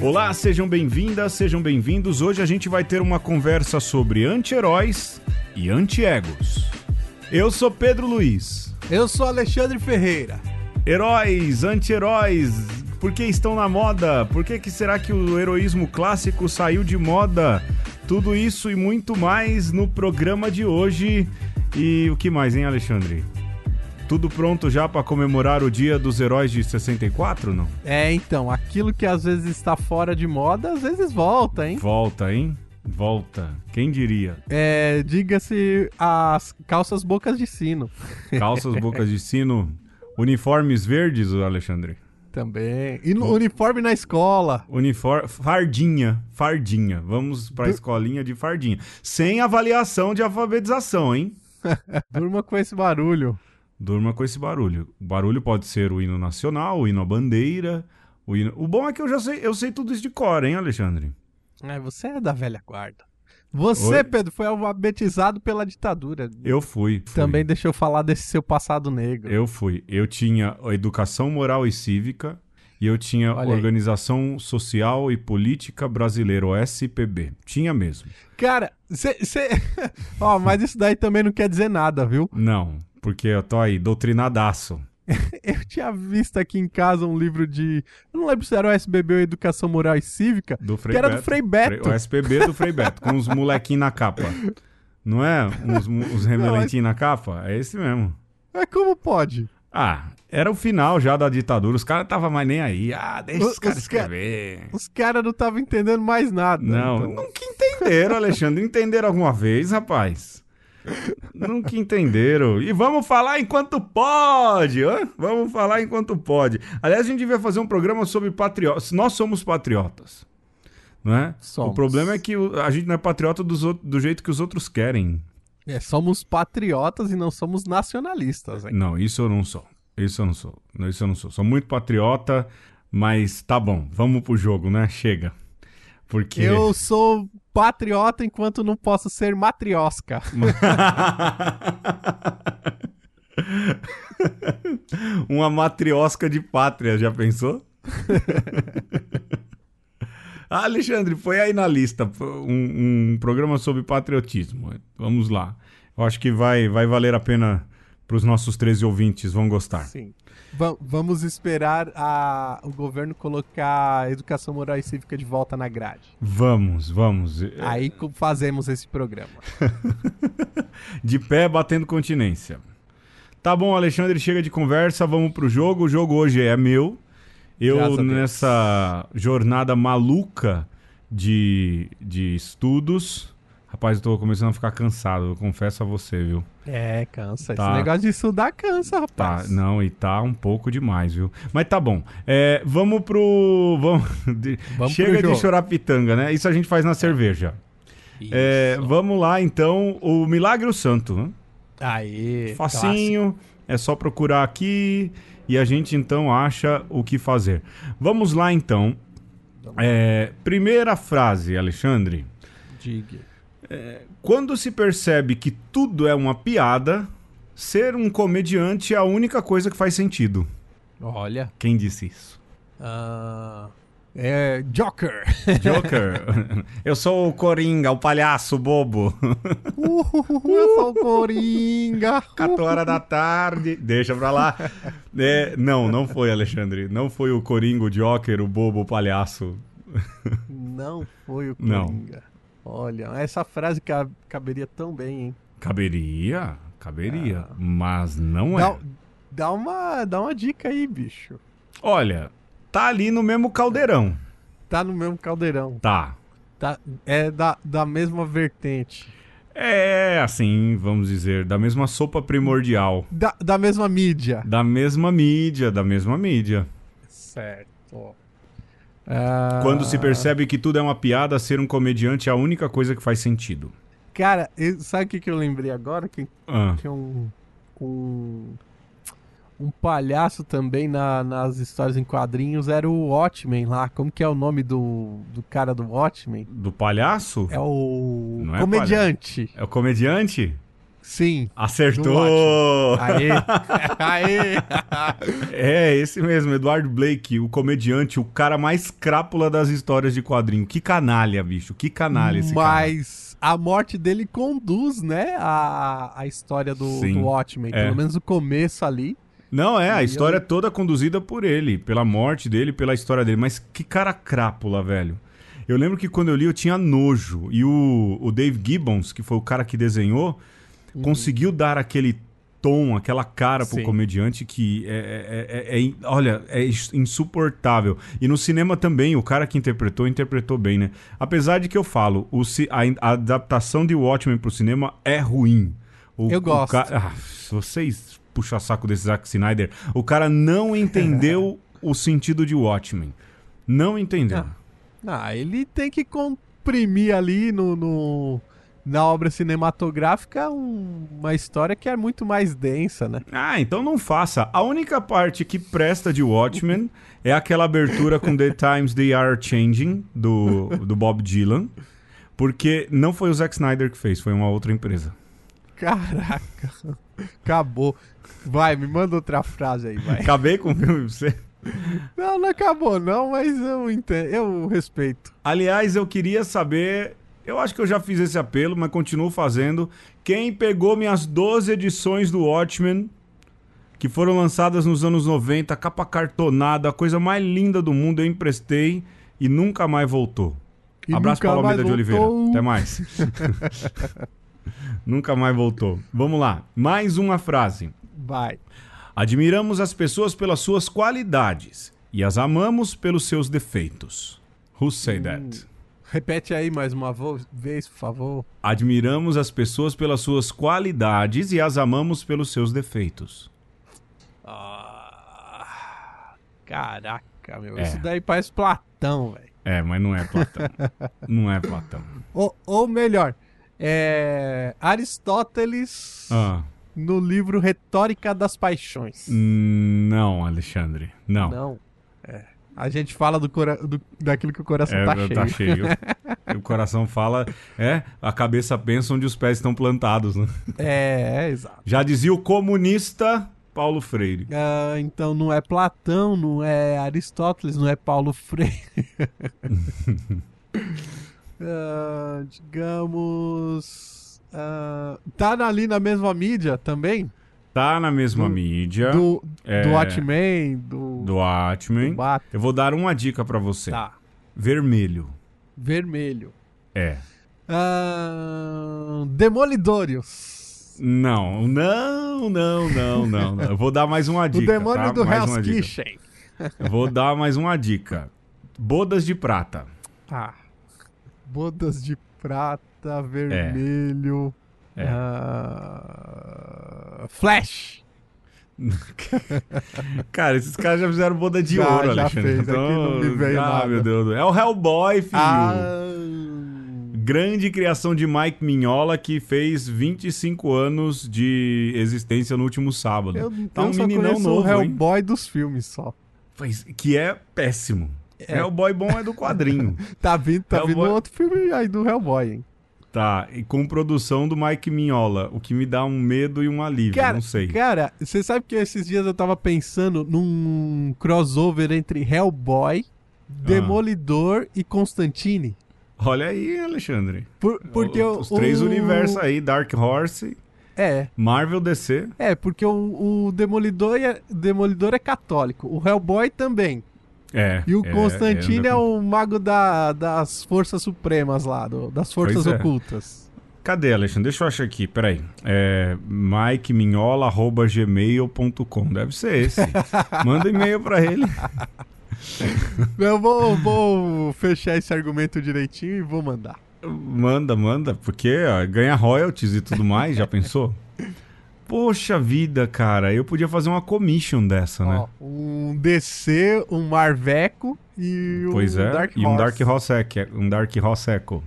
Olá, sejam bem-vindas, sejam bem-vindos. Hoje a gente vai ter uma conversa sobre anti-heróis e anti-egos. Eu sou Pedro Luiz. Eu sou Alexandre Ferreira. Heróis, anti-heróis, por que estão na moda? Por que, que será que o heroísmo clássico saiu de moda? Tudo isso e muito mais no programa de hoje. E o que mais, hein, Alexandre? Tudo pronto já para comemorar o Dia dos Heróis de 64, não? É, então, aquilo que às vezes está fora de moda, às vezes volta, hein? Volta, hein? Volta. Quem diria? É, diga-se as calças bocas de sino. Calças bocas de sino, uniformes verdes, Alexandre. Também. E no uniforme na escola. Uniforme. Fardinha. Fardinha. Vamos pra du... escolinha de fardinha. Sem avaliação de alfabetização, hein? Durma com esse barulho. Durma com esse barulho. O barulho pode ser o hino nacional, o hino à bandeira. O, hino... o bom é que eu já sei, eu sei tudo isso de cor, hein, Alexandre? É, você é da velha guarda. Você, Oi? Pedro, foi alfabetizado pela ditadura. Eu fui, fui. Também deixa eu falar desse seu passado negro. Eu fui. Eu tinha educação moral e cívica e eu tinha Olha Organização aí. Social e Política Brasileira, SPB. Tinha mesmo. Cara, você. Ó, oh, mas isso daí também não quer dizer nada, viu? Não, porque eu tô aí, doutrinadaço. eu tinha visto aqui em casa um livro de. Eu não lembro se era o SBB ou Educação Moral e Cívica. Do Frei que era Beto. do Frei Beto. O SBB do Frei Beto, com os molequinhos na capa. Não é? Uns, os remelentinhos na capa? É esse mesmo. É como pode? Ah, era o final já da ditadura. Os caras estavam mais nem aí. Ah, deixa os, os caras escrever. Cara, os caras não estavam entendendo mais nada. Não, então. nunca entenderam, Alexandre. entenderam alguma vez, rapaz? Nunca entenderam. E vamos falar enquanto pode. Vamos falar enquanto pode. Aliás, a gente devia fazer um programa sobre patriotas. Nós somos patriotas. Não é? Somos. O problema é que a gente não é patriota do, do jeito que os outros querem. É, somos patriotas e não somos nacionalistas. Hein? Não, isso eu não sou. Isso eu não sou. Isso eu não sou. Sou muito patriota, mas tá bom. Vamos pro jogo, né? Chega. Porque... Eu sou patriota enquanto não posso ser matriosca. Uma matriosca de pátria, já pensou? ah, Alexandre, foi aí na lista um, um, programa sobre patriotismo. Vamos lá. Eu acho que vai, vai valer a pena para os nossos 13 ouvintes, vão gostar. Sim vamos esperar a, o governo colocar a educação moral e cívica de volta na grade. Vamos, vamos. Aí fazemos esse programa. de pé, batendo continência. Tá bom, Alexandre, chega de conversa, vamos pro jogo. O jogo hoje é meu. Eu, nessa jornada maluca de, de estudos, Rapaz, eu tô começando a ficar cansado, eu confesso a você, viu? É, cansa. Tá. Esse negócio de estudar cansa, rapaz. Tá, não, e tá um pouco demais, viu? Mas tá bom. É, vamos pro. Vamos... vamos Chega pro de chorar pitanga, né? Isso a gente faz na cerveja. É, vamos lá, então. O Milagre o Santo. Né? Aí. Facinho. Clássico. É só procurar aqui e a gente então acha o que fazer. Vamos lá, então. É, primeira frase, Alexandre. Diga. É, quando se percebe que tudo é uma piada, ser um comediante é a única coisa que faz sentido. Olha. Quem disse isso? Uh, é Joker. Joker. Eu sou o Coringa, o palhaço bobo. Uh, eu sou o Coringa. 14 horas da tarde. Deixa pra lá. É, não, não foi, Alexandre. Não foi o Coringa, o Joker, o bobo, o palhaço. Não foi o Coringa. Não. Olha, essa frase caberia tão bem, hein? Caberia, caberia, ah. mas não é. Dá, dá, uma, dá uma dica aí, bicho. Olha, tá ali no mesmo caldeirão. Tá no mesmo caldeirão. Tá. tá é da, da mesma vertente. É, assim, vamos dizer, da mesma sopa primordial. Da, da mesma mídia. Da mesma mídia, da mesma mídia. Certo. Ah. Quando se percebe que tudo é uma piada, ser um comediante é a única coisa que faz sentido. Cara, sabe o que, que eu lembrei agora? Que, ah. que um, um, um palhaço também na, nas histórias em quadrinhos era o Watchmen lá. Como que é o nome do, do cara do Watchmen? Do palhaço? É o Não é comediante. É, é o comediante? Sim. Acertou! Aê! Aê! é, esse mesmo, Eduardo Blake, o comediante, o cara mais crápula das histórias de quadrinho. Que canalha, bicho, que canalha esse Mas cara. a morte dele conduz, né, a, a história do, do Watchmen. É. Pelo menos o começo ali. Não, é, a história eu... é toda conduzida por ele, pela morte dele, pela história dele. Mas que cara crápula, velho. Eu lembro que quando eu li eu tinha nojo. E o, o Dave Gibbons, que foi o cara que desenhou, uhum. conseguiu dar aquele tom, aquela cara pro Sim. comediante que é, é, é, é, olha, é insuportável. E no cinema também, o cara que interpretou, interpretou bem, né? Apesar de que eu falo, o, a, a adaptação de Watchmen pro cinema é ruim. O, eu gosto. Ah, vocês puxa saco desse Zack Snyder. O cara não entendeu o sentido de Watchmen. Não entendeu. Ah, ah ele tem que comprimir ali no, no na obra cinematográfica um, uma história que é muito mais densa, né? Ah, então não faça. A única parte que presta de Watchmen é aquela abertura com The Times They Are Changing, do, do Bob Dylan. Porque não foi o Zack Snyder que fez, foi uma outra empresa. Caraca, acabou. Vai, me manda outra frase aí, vai. Acabei com o filme você. Não, não acabou não, mas eu entendo, eu respeito. Aliás, eu queria saber, eu acho que eu já fiz esse apelo, mas continuo fazendo. Quem pegou minhas 12 edições do Watchmen, que foram lançadas nos anos 90, capa cartonada, a coisa mais linda do mundo, eu emprestei e nunca mais voltou. E Abraço para Almeida de Oliveira. Até mais. nunca mais voltou. Vamos lá. Mais uma frase. Vai. Admiramos as pessoas pelas suas qualidades e as amamos pelos seus defeitos. Who say hum. that? Repete aí mais uma vez, por favor. Admiramos as pessoas pelas suas qualidades e as amamos pelos seus defeitos. Ah, caraca, meu. É. Isso daí parece Platão, velho. É, mas não é Platão. não é Platão. Ou, ou melhor, é Aristóteles. Ah no livro Retórica das Paixões. Não, Alexandre. Não. Não. É. A gente fala do, cora do daquilo que o coração é, tá cheio. Tá cheio. o coração fala, é, a cabeça pensa onde os pés estão plantados, né? É, é exato. Já dizia o comunista Paulo Freire. Ah, então não é Platão, não é Aristóteles, não é Paulo Freire. ah, digamos. Uh, tá ali na mesma mídia também? Tá na mesma do, mídia. Do, é, do Watchmen, do... Do Watchmen. Do Eu vou dar uma dica para você. Tá. Vermelho. Vermelho. É. Uh, Demolidorius. Não, não, não, não, não, não. Eu vou dar mais uma dica. O demônio tá? do Hell's Kitchen. Eu vou dar mais uma dica. Bodas de prata. Tá. Bodas de prata, vermelho. É. Uh... Flash! cara, esses caras já fizeram boda de já, ouro, já Alexandre. Fez, então, aqui não veio ah, nada. meu Deus. É o Hellboy, filho. Ah... Grande criação de Mike Mignola, que fez 25 anos de existência no último sábado. Eu, tá um meninão novo, o Hellboy hein? dos filmes só. Que é péssimo. É. Hellboy bom é do quadrinho. tá vindo, tá Hellboy... vindo outro filme aí do Hellboy, hein? Tá, e com produção do Mike Mignola, o que me dá um medo e um alívio, cara, não sei. Cara, você sabe que esses dias eu tava pensando num crossover entre Hellboy, Demolidor ah. e Constantine. Olha aí, Alexandre. Por, porque o, os três o... universos aí, Dark Horse, é. Marvel DC. É, porque o, o Demolidor, é, Demolidor é católico, o Hellboy também. É. E o é, Constantino é, é, o mago da, das forças supremas lá, do, das forças pois é. ocultas. Cadê, Alexandre? Deixa eu achar aqui, peraí. É mikemignola.gmail.com. Deve ser esse. Manda e-mail pra ele. Eu vou, vou fechar esse argumento direitinho e vou mandar. Manda, manda, porque ó, ganha royalties e tudo mais, já pensou? Poxa vida, cara, eu podia fazer uma commission dessa, né? um DC, um Marveco e um pois é, Dark e um Dark Horse, um Dark Horse Echo.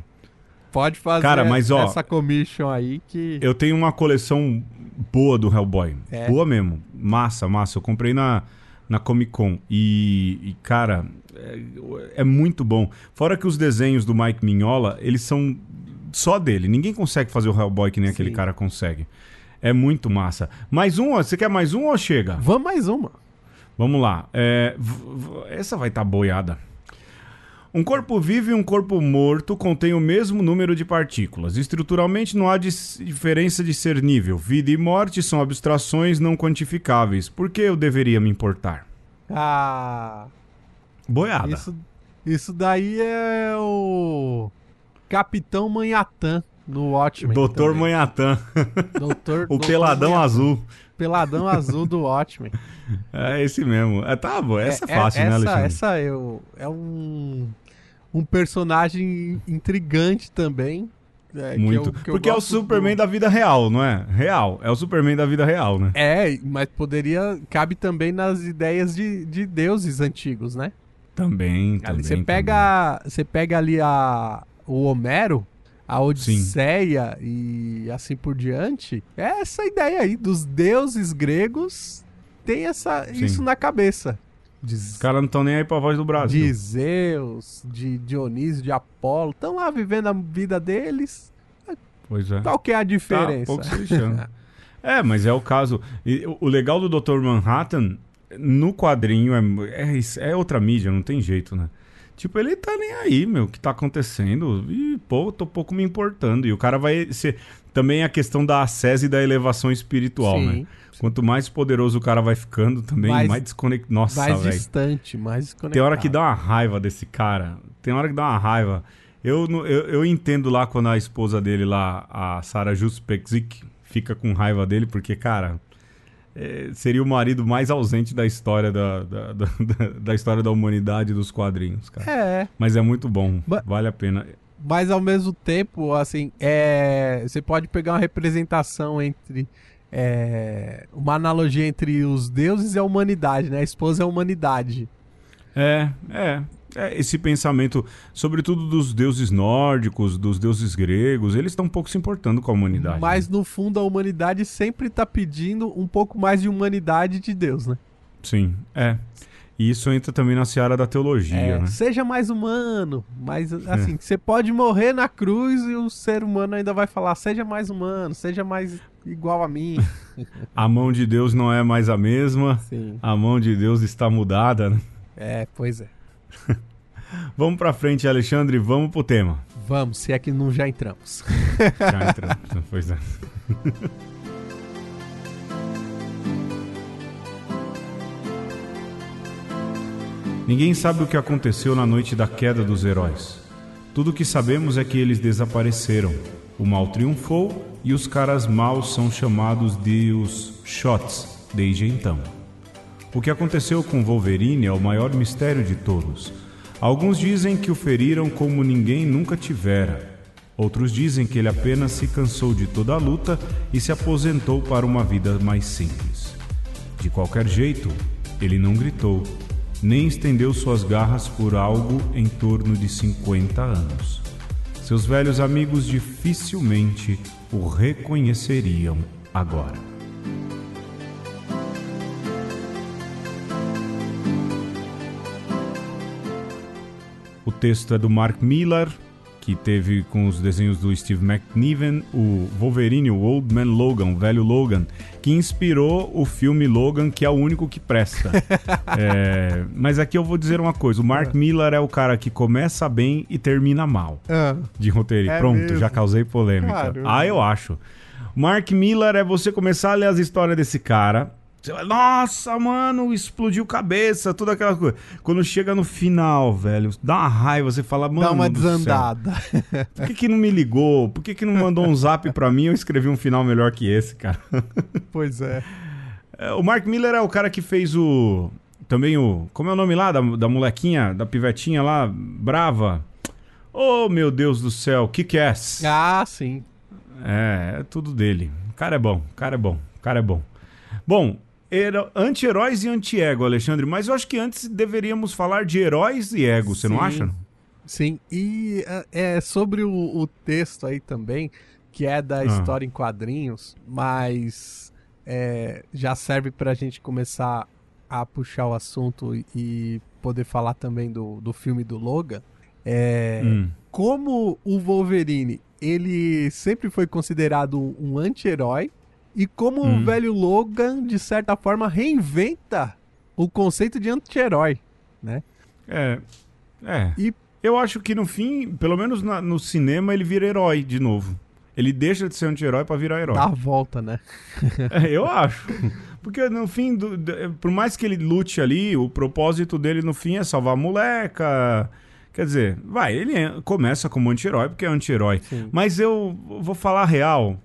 Pode fazer cara, mas, ó, essa commission aí que... Eu tenho uma coleção boa do Hellboy. É. Boa mesmo. Massa, massa. Eu comprei na, na Comic Con. E, e cara, é, é, muito bom. Fora que os desenhos do Mike Mignola, eles são só dele. Ninguém consegue fazer o Hellboy que nem Sim. aquele cara consegue. É muito massa. Mais um? Você quer mais um ou chega? Vamos mais uma. Vamos lá. É, essa vai estar tá boiada. Um corpo vivo e um corpo morto contêm o mesmo número de partículas. Estruturalmente não há diferença de ser nível. Vida e morte são abstrações não quantificáveis. Por que eu deveria me importar? Ah. Boiada. Isso, isso daí é o Capitão Manhattan no Watchmen. Doutor também. Manhattan. Doutor, o Doutor peladão Manhattan. azul. Peladão azul do Watchmen. É esse mesmo. É, tá bom, essa é, é fácil, é, né, Alexandre? Essa eu, é um, um personagem intrigante também. É, Muito. Eu, que Porque é o Superman do... da vida real, não é? Real. É o Superman da vida real, né? É, mas poderia. Cabe também nas ideias de, de deuses antigos, né? Também, também. Você pega, você pega ali a, o Homero, a Odisseia Sim. e assim por diante. É essa ideia aí dos deuses gregos tem essa, isso na cabeça. Os caras não estão nem aí pra voz do Brasil. De Zeus, de Dionísio, de Apolo. Estão lá vivendo a vida deles. Pois é. Qual que é a diferença? Tá, é, mas é o caso. E, o legal do Dr. Manhattan no quadrinho é, é, é, outra mídia, não tem jeito, né? Tipo, ele tá nem aí, meu, o que tá acontecendo. E, pô, tô pouco me importando. E o cara vai ser. Também a questão da acese e da elevação espiritual, Sim. né? Quanto mais poderoso o cara vai ficando, também mais, mais desconectado. Nossa, Mais véio. distante, mais desconectado. Tem hora que dá uma raiva desse cara. Tem hora que dá uma raiva. Eu, eu, eu entendo lá quando a esposa dele lá, a Sarah Juspexik, fica com raiva dele, porque, cara, é, seria o marido mais ausente da história da, da, da, da, história da humanidade dos quadrinhos, cara. É. Mas é muito bom, vale a pena. Mas ao mesmo tempo, assim, é, você pode pegar uma representação entre é, uma analogia entre os deuses e a humanidade, né? A esposa é a humanidade. É, é. É, esse pensamento, sobretudo dos deuses nórdicos, dos deuses gregos, eles estão um pouco se importando com a humanidade. Mas né? no fundo a humanidade sempre está pedindo um pouco mais de humanidade de Deus, né? Sim, é. E isso entra também na seara da teologia, é, né? Seja mais humano, mas assim, é. você pode morrer na cruz e o ser humano ainda vai falar: seja mais humano, seja mais igual a mim. a mão de Deus não é mais a mesma. Sim. A mão de Deus está mudada, né? É, pois é. vamos pra frente, Alexandre, vamos pro tema. Vamos, se é que não já entramos. já entramos, pois é. Ninguém sabe o que aconteceu na noite da queda dos heróis. Tudo o que sabemos é que eles desapareceram. O mal triunfou e os caras maus são chamados de os Shots desde então. O que aconteceu com Wolverine é o maior mistério de todos. Alguns dizem que o feriram como ninguém nunca tivera. Outros dizem que ele apenas se cansou de toda a luta e se aposentou para uma vida mais simples. De qualquer jeito, ele não gritou, nem estendeu suas garras por algo em torno de 50 anos. Seus velhos amigos dificilmente o reconheceriam agora. O texto é do Mark Millar, que teve com os desenhos do Steve McNiven o Wolverine, o Old Man Logan, o velho Logan, que inspirou o filme Logan, que é o único que presta. é, mas aqui eu vou dizer uma coisa: o Mark é. Millar é o cara que começa bem e termina mal. É. De roteiro. É Pronto, mesmo? já causei polêmica. Caramba. Ah, eu acho. Mark Millar é você começar a ler as histórias desse cara você vai, nossa, mano, explodiu cabeça, toda aquela coisa. Quando chega no final, velho, dá uma raiva, você fala, mano. Dá uma desandada. Por que, que não me ligou? Por que, que não mandou um zap pra mim? Eu escrevi um final melhor que esse, cara. Pois é. é. O Mark Miller é o cara que fez o. Também o. Como é o nome lá? Da, da molequinha, da pivetinha lá, brava. Oh, meu Deus do céu, que que é? Ah, sim. É, é tudo dele. O cara é bom, o cara é bom, o cara é bom. Bom, anti-heróis e anti-ego, Alexandre. Mas eu acho que antes deveríamos falar de heróis e ego, você não acha? Sim, e é, é sobre o, o, texto aí também, que é da ah. história em quadrinhos, mas é, já serve para a gente começar a puxar o assunto e poder falar também do, do filme do Logan. É, hum. Como o Wolverine ele sempre foi considerado um anti-herói. E como hum. o velho Logan, de certa forma, reinventa o conceito de anti-herói, né? É. É. E eu acho que no fim, pelo menos na, no cinema, ele vira herói de novo. Ele deixa de ser anti-herói pra virar herói. Dá a volta, né? é, eu acho. Porque no fim, do, do, por mais que ele lute ali, o propósito dele no fim é salvar a moleca. Quer dizer, vai, ele é, começa como anti-herói porque é anti-herói. Mas eu vou falar real.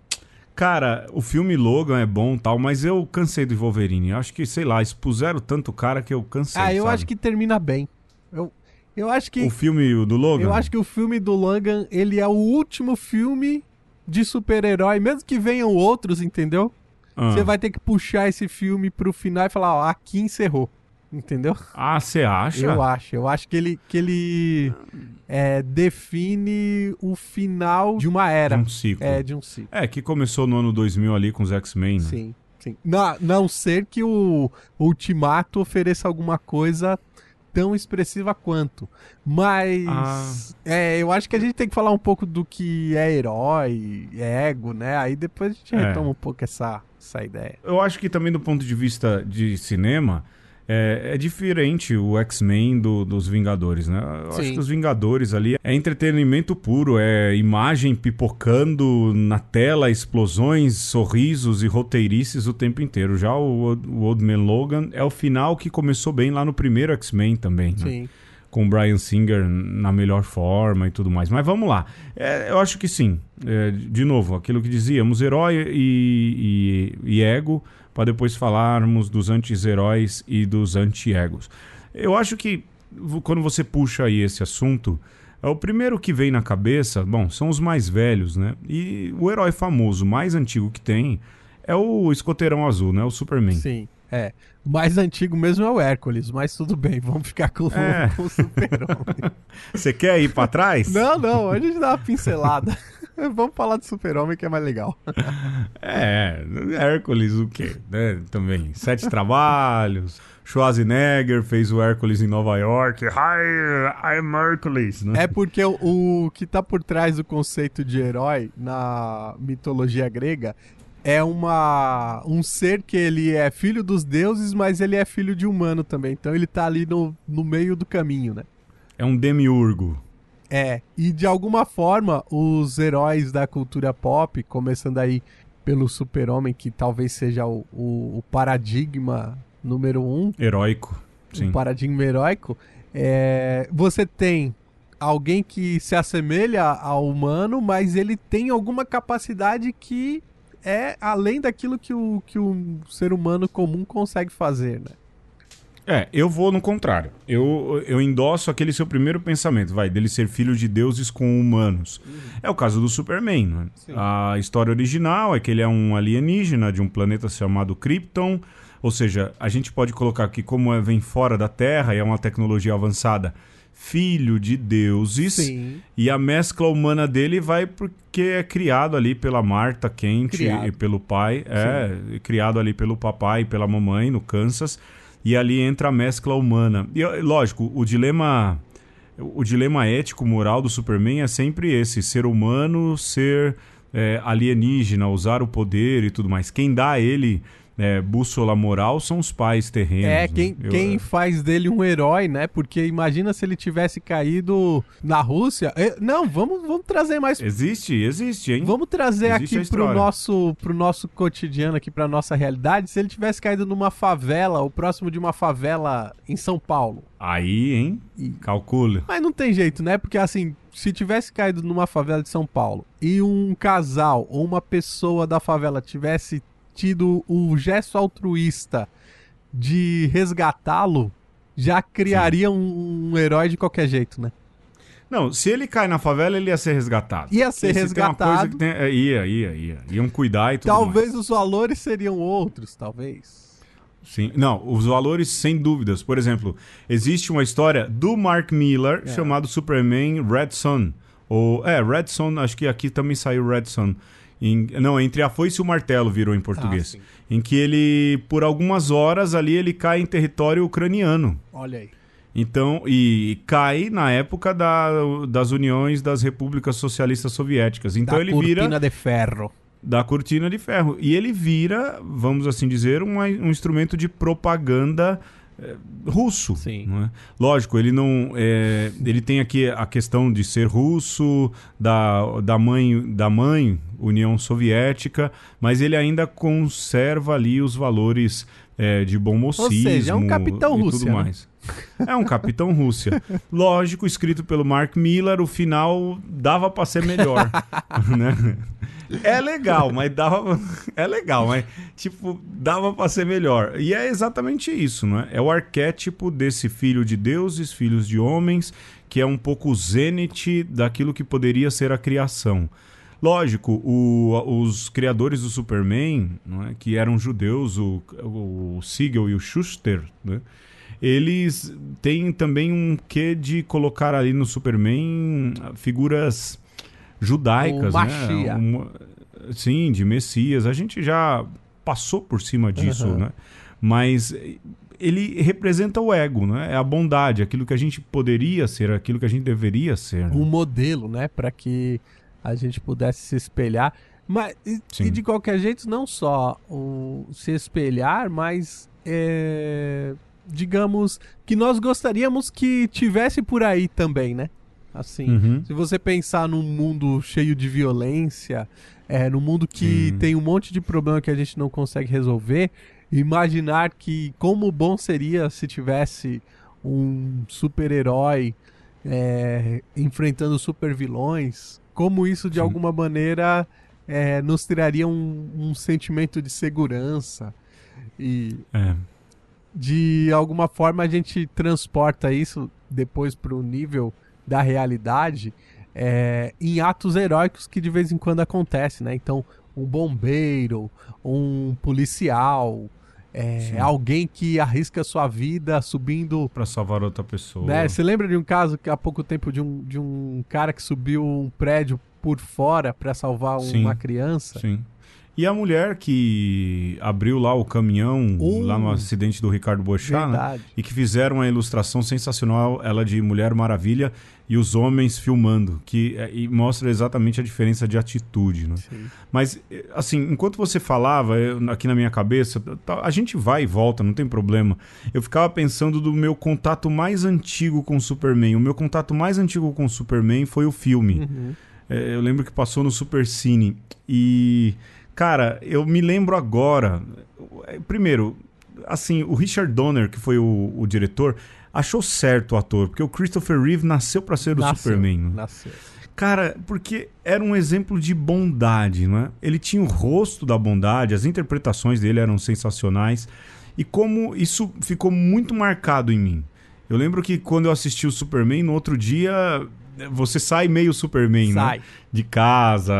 Cara, o filme Logan é bom tal, mas eu cansei do Wolverine. Acho que, sei lá, expuseram tanto cara que eu cansei. Ah, eu sabe? acho que termina bem. Eu, eu acho que. O filme do Logan? Eu acho que o filme do Logan, ele é o último filme de super-herói, mesmo que venham outros, entendeu? Ah. Você vai ter que puxar esse filme pro final e falar, ó, aqui encerrou. Entendeu? Ah, você acha? Eu acho. Eu acho que ele, que ele é, define o final de uma era. De um ciclo. É, de um ciclo. É, que começou no ano 2000 ali com os X-Men, né? Sim, sim. Não, não ser que o Ultimato ofereça alguma coisa tão expressiva quanto. Mas ah. é, eu acho que a gente tem que falar um pouco do que é herói, ego, né? Aí depois a gente é. retoma um pouco essa, essa ideia. Eu acho que também do ponto de vista de cinema, é, é, diferente o X-Men do, dos Vingadores, né? Eu Sim. acho que os Vingadores ali é entretenimento puro, é imagem pipocando na tela, explosões, sorrisos e roteirices o tempo inteiro. Já o, o Old Man Logan é o final que começou bem lá no primeiro X-Men também, né? Sim. Com o Brian Singer na melhor forma e tudo mais. Mas vamos lá. É, eu acho que sim. É, de novo, aquilo que dizíamos, herói e, e, e ego para depois falarmos dos anti-heróis e dos anti-egos. Eu acho que quando você puxa aí esse assunto, é o primeiro que vem na cabeça, bom, são os mais velhos, né? E o herói famoso mais antigo que tem é o escoteirão azul, né? O Superman. Sim, é. O mais antigo mesmo é o Hércules, mas tudo bem, vamos ficar com, é. com o Super-Homem. Você quer ir para trás? Não, não, a gente dá uma pincelada. Vamos falar de Super-Homem que é mais legal. é, Hércules o quê? Né? Também, Sete Trabalhos. Schwarzenegger fez o Hércules em Nova York. Hi, I'm Hércules. Né? É porque o, o que está por trás do conceito de herói na mitologia grega é uma um ser que ele é filho dos deuses, mas ele é filho de humano também. Então ele está ali no, no meio do caminho, né? É um demiurgo. É, e de alguma forma os heróis da cultura pop, começando aí pelo super-homem, que talvez seja o, o, o, paradigma número um. Heróico, sim. O paradigma heróico. É, você tem alguém que se assemelha ao humano, mas ele tem alguma capacidade que é além daquilo que o, que o ser humano comum consegue fazer, né? É, eu vou no contrário. Eu, eu endosso aquele seu primeiro pensamento, vai, dele ser filho de deuses com humanos. Uhum. É o caso do Superman, né? A história original é que ele é um alienígena de um planeta chamado Krypton. Ou seja, a gente pode colocar aqui como é, vem fora da Terra e é uma tecnologia avançada, filho de deuses. Sim. E a mescla humana dele vai porque é criado ali pela Marta Kent criado. e pelo pai. É, Sim. criado ali pelo papai e pela mamãe no Kansas e ali entra a mescla humana. E lógico, o dilema o dilema ético moral do Superman é sempre esse: ser humano, ser é, alienígena, usar o poder e tudo mais. Quem dá a ele é, bússola moral são os pais terrenos. É, quem, né? Eu, quem é... faz dele um herói, né? Porque imagina se ele tivesse caído na Rússia. É, não, vamos, vamos trazer mais. Existe, existe, hein? Vamos trazer existe aqui pro nosso, pro nosso cotidiano, aqui pra nossa realidade. Se ele tivesse caído numa favela, ou próximo de uma favela em São Paulo. Aí, hein? E... Calcula. Mas não tem jeito, né? Porque assim, se tivesse caído numa favela de São Paulo e um casal ou uma pessoa da favela tivesse tido o gesto altruísta de resgatá-lo, já criaria um, um, herói de qualquer jeito, né? Não, se ele cai na favela, ele ia ser resgatado. Ia ser Porque resgatado. Tem, é, ia, ia, ia. Iam cuidar e tudo Talvez mais. os valores seriam outros, talvez. Sim, não, os valores sem dúvidas. Por exemplo, existe uma história do Mark Miller é. chamado Superman Red Son. Ou, é, Red Son, acho que aqui também saiu Red Son em, não, entre a foice e o martelo virou em português. Ah, em que ele, por algumas horas ali, ele cai em território ucraniano. Olha aí. Então, e cai na época da, das uniões das repúblicas socialistas soviéticas. Então da ele vira. Cortina de ferro. Da cortina de ferro. E ele vira, vamos assim dizer, um, um instrumento de propaganda é, russo. Sim. É? Lógico, ele não. É, ele tem aqui a questão de ser russo, da, da, mãe, da mãe União Soviética, mas ele ainda conserva ali os valores é, de bom mocismo. Ou seja, é um capitão. Tudo né? mais. É um capitão Rússia. Lógico, escrito pelo Mark Miller, o final dava para ser melhor. né? É legal, mas dava. É legal, mas, tipo, dava para ser melhor. E é exatamente isso, não é? É o arquétipo desse filho de deuses, filhos de homens, que é um pouco o zênite daquilo que poderia ser a criação. Lógico, o, os criadores do Superman, é? que eram judeus, o, o Siegel e o Schuster, né? eles têm também um quê de colocar ali no Superman figuras judaicas, o né? Um, sim, de Messias. A gente já passou por cima disso, uhum. né? Mas ele representa o ego, né? É a bondade, aquilo que a gente poderia ser, aquilo que a gente deveria ser. Um modelo, né? Para que a gente pudesse se espelhar. Mas, e, e, de qualquer jeito, não só o, se espelhar, mas é, digamos que nós gostaríamos que tivesse por aí também, né? Assim, uhum. se você pensar num mundo cheio de violência, é, num mundo que tem um monte de problema que a gente não consegue resolver, imaginar que como bom seria se tivesse um super-herói é, enfrentando super vilões, como isso de alguma maneira é, nos traria um, um, sentimento de segurança e é. de alguma forma a gente transporta isso depois para o nível da realidade é, em atos heróicos que de vez em quando acontecem, né? Então, um bombeiro, um policial, é, alguém que arrisca sua vida subindo para salvar outra pessoa. Né? Você lembra de um caso que há pouco tempo de um, de um cara que subiu um prédio por fora para salvar sim, uma criança? Sim. E a mulher que abriu lá o caminhão, uh, lá no acidente do Ricardo Boechat, né? e que fizeram uma ilustração sensacional, ela de Mulher Maravilha, e os homens filmando, que é, e mostra exatamente a diferença de atitude. Né? Mas, eh, assim, enquanto você falava, eu, aqui na minha cabeça, a gente vai e volta, não tem problema. Eu ficava pensando do meu contato mais antigo com o Superman. O meu contato mais antigo com o Superman foi o filme. Uhum. É, eu lembro que passou no Super Cine. E Cara, eu me lembro agora. Primeiro, assim, o Richard Donner, que foi o, o diretor, achou certo o ator, porque o Christopher Reeve nasceu para ser nasceu, o Superman. Né? Nasceu. Cara, porque era um exemplo de bondade, não é? Ele tinha o rosto da bondade, as interpretações dele eram sensacionais. E como isso ficou muito marcado em mim. Eu lembro que quando eu assisti o Superman, no outro dia você sai meio Superman, né? sai. né? De casa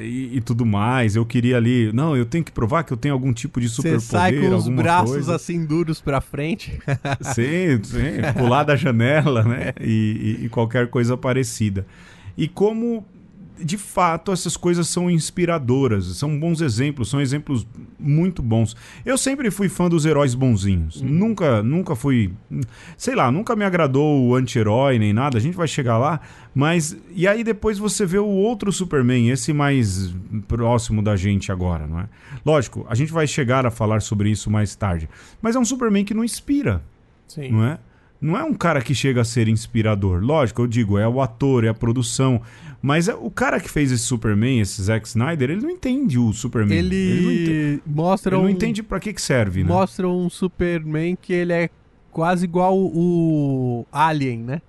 e, e, tudo mais. Eu queria ali, não, eu tenho que provar que eu tenho algum tipo de superpoder. Você sai com os braços coisa. assim duros para frente. sim, sim, pular da janela, né? E, e, e qualquer coisa parecida. E como de fato, essas coisas são inspiradoras, são bons exemplos, são exemplos muito bons. Eu sempre fui fã dos heróis bonzinhos. Uhum. Nunca, nunca fui, sei lá, nunca me agradou o anti-herói nem nada. A gente vai chegar lá, mas e aí depois você vê o outro Superman, esse mais próximo da gente agora, não é? Lógico, a gente vai chegar a falar sobre isso mais tarde, mas é um Superman que não inspira. Sim. Não é? Não é um cara que chega a ser inspirador. Lógico, eu digo, é o ator, é a produção. Mas é, o cara que fez esse Superman, esse Zack Snyder, ele não entende o Superman. Ele, ele não mostra ele um... não entende para que que serve, né? Mostra um Superman que ele é quase igual o Alien, né?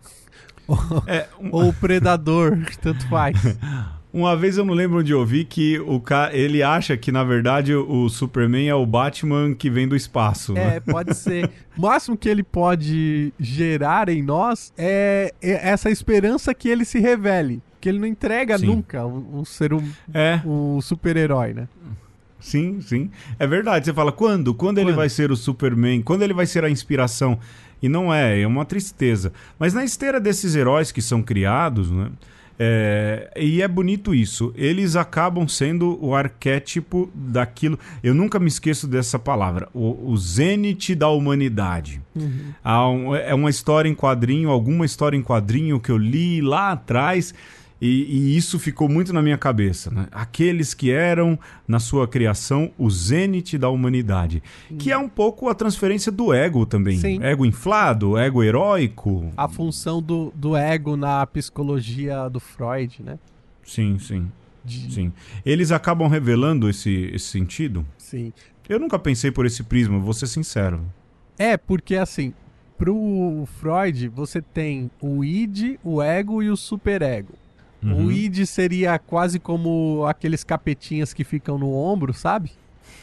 É, um... Ou o Predador, tanto faz. Uma vez eu não lembro onde eu vi que o ca... ele acha que, na verdade, o Superman é o Batman que vem do espaço. Né? É, pode ser. O máximo que ele pode gerar em nós é, é essa esperança que ele se revele. Que ele não entrega sim. nunca o, o ser um, é. o super-herói, né? Sim, sim. É verdade. Você fala, quando? Quando ele vai ser o Superman? Quando ele vai ser a inspiração? E não é, é uma tristeza. Mas na esteira desses heróis que são criados, né? É, e é bonito isso. Eles acabam sendo o arquétipo daquilo. Eu nunca me esqueço dessa palavra, o, o zênite da humanidade. Uhum. Um, é uma história em quadrinho, alguma história em quadrinho que eu li lá atrás e, e, isso ficou muito na minha cabeça. Né? Aqueles que eram, na sua criação, o zênite da humanidade. Hum. Que é um pouco a transferência do ego também. Sim. Ego inflado, ego heróico. A função do, do ego na psicologia do Freud, né? Sim, sim. De... Sim. Eles acabam revelando esse, esse sentido? Sim. Eu nunca pensei por esse prisma, vou ser sincero. É, porque assim, pro Freud, você tem o id, o ego e o superego. Uhum. O id seria quase como aqueles capetinhas que ficam no ombro, sabe?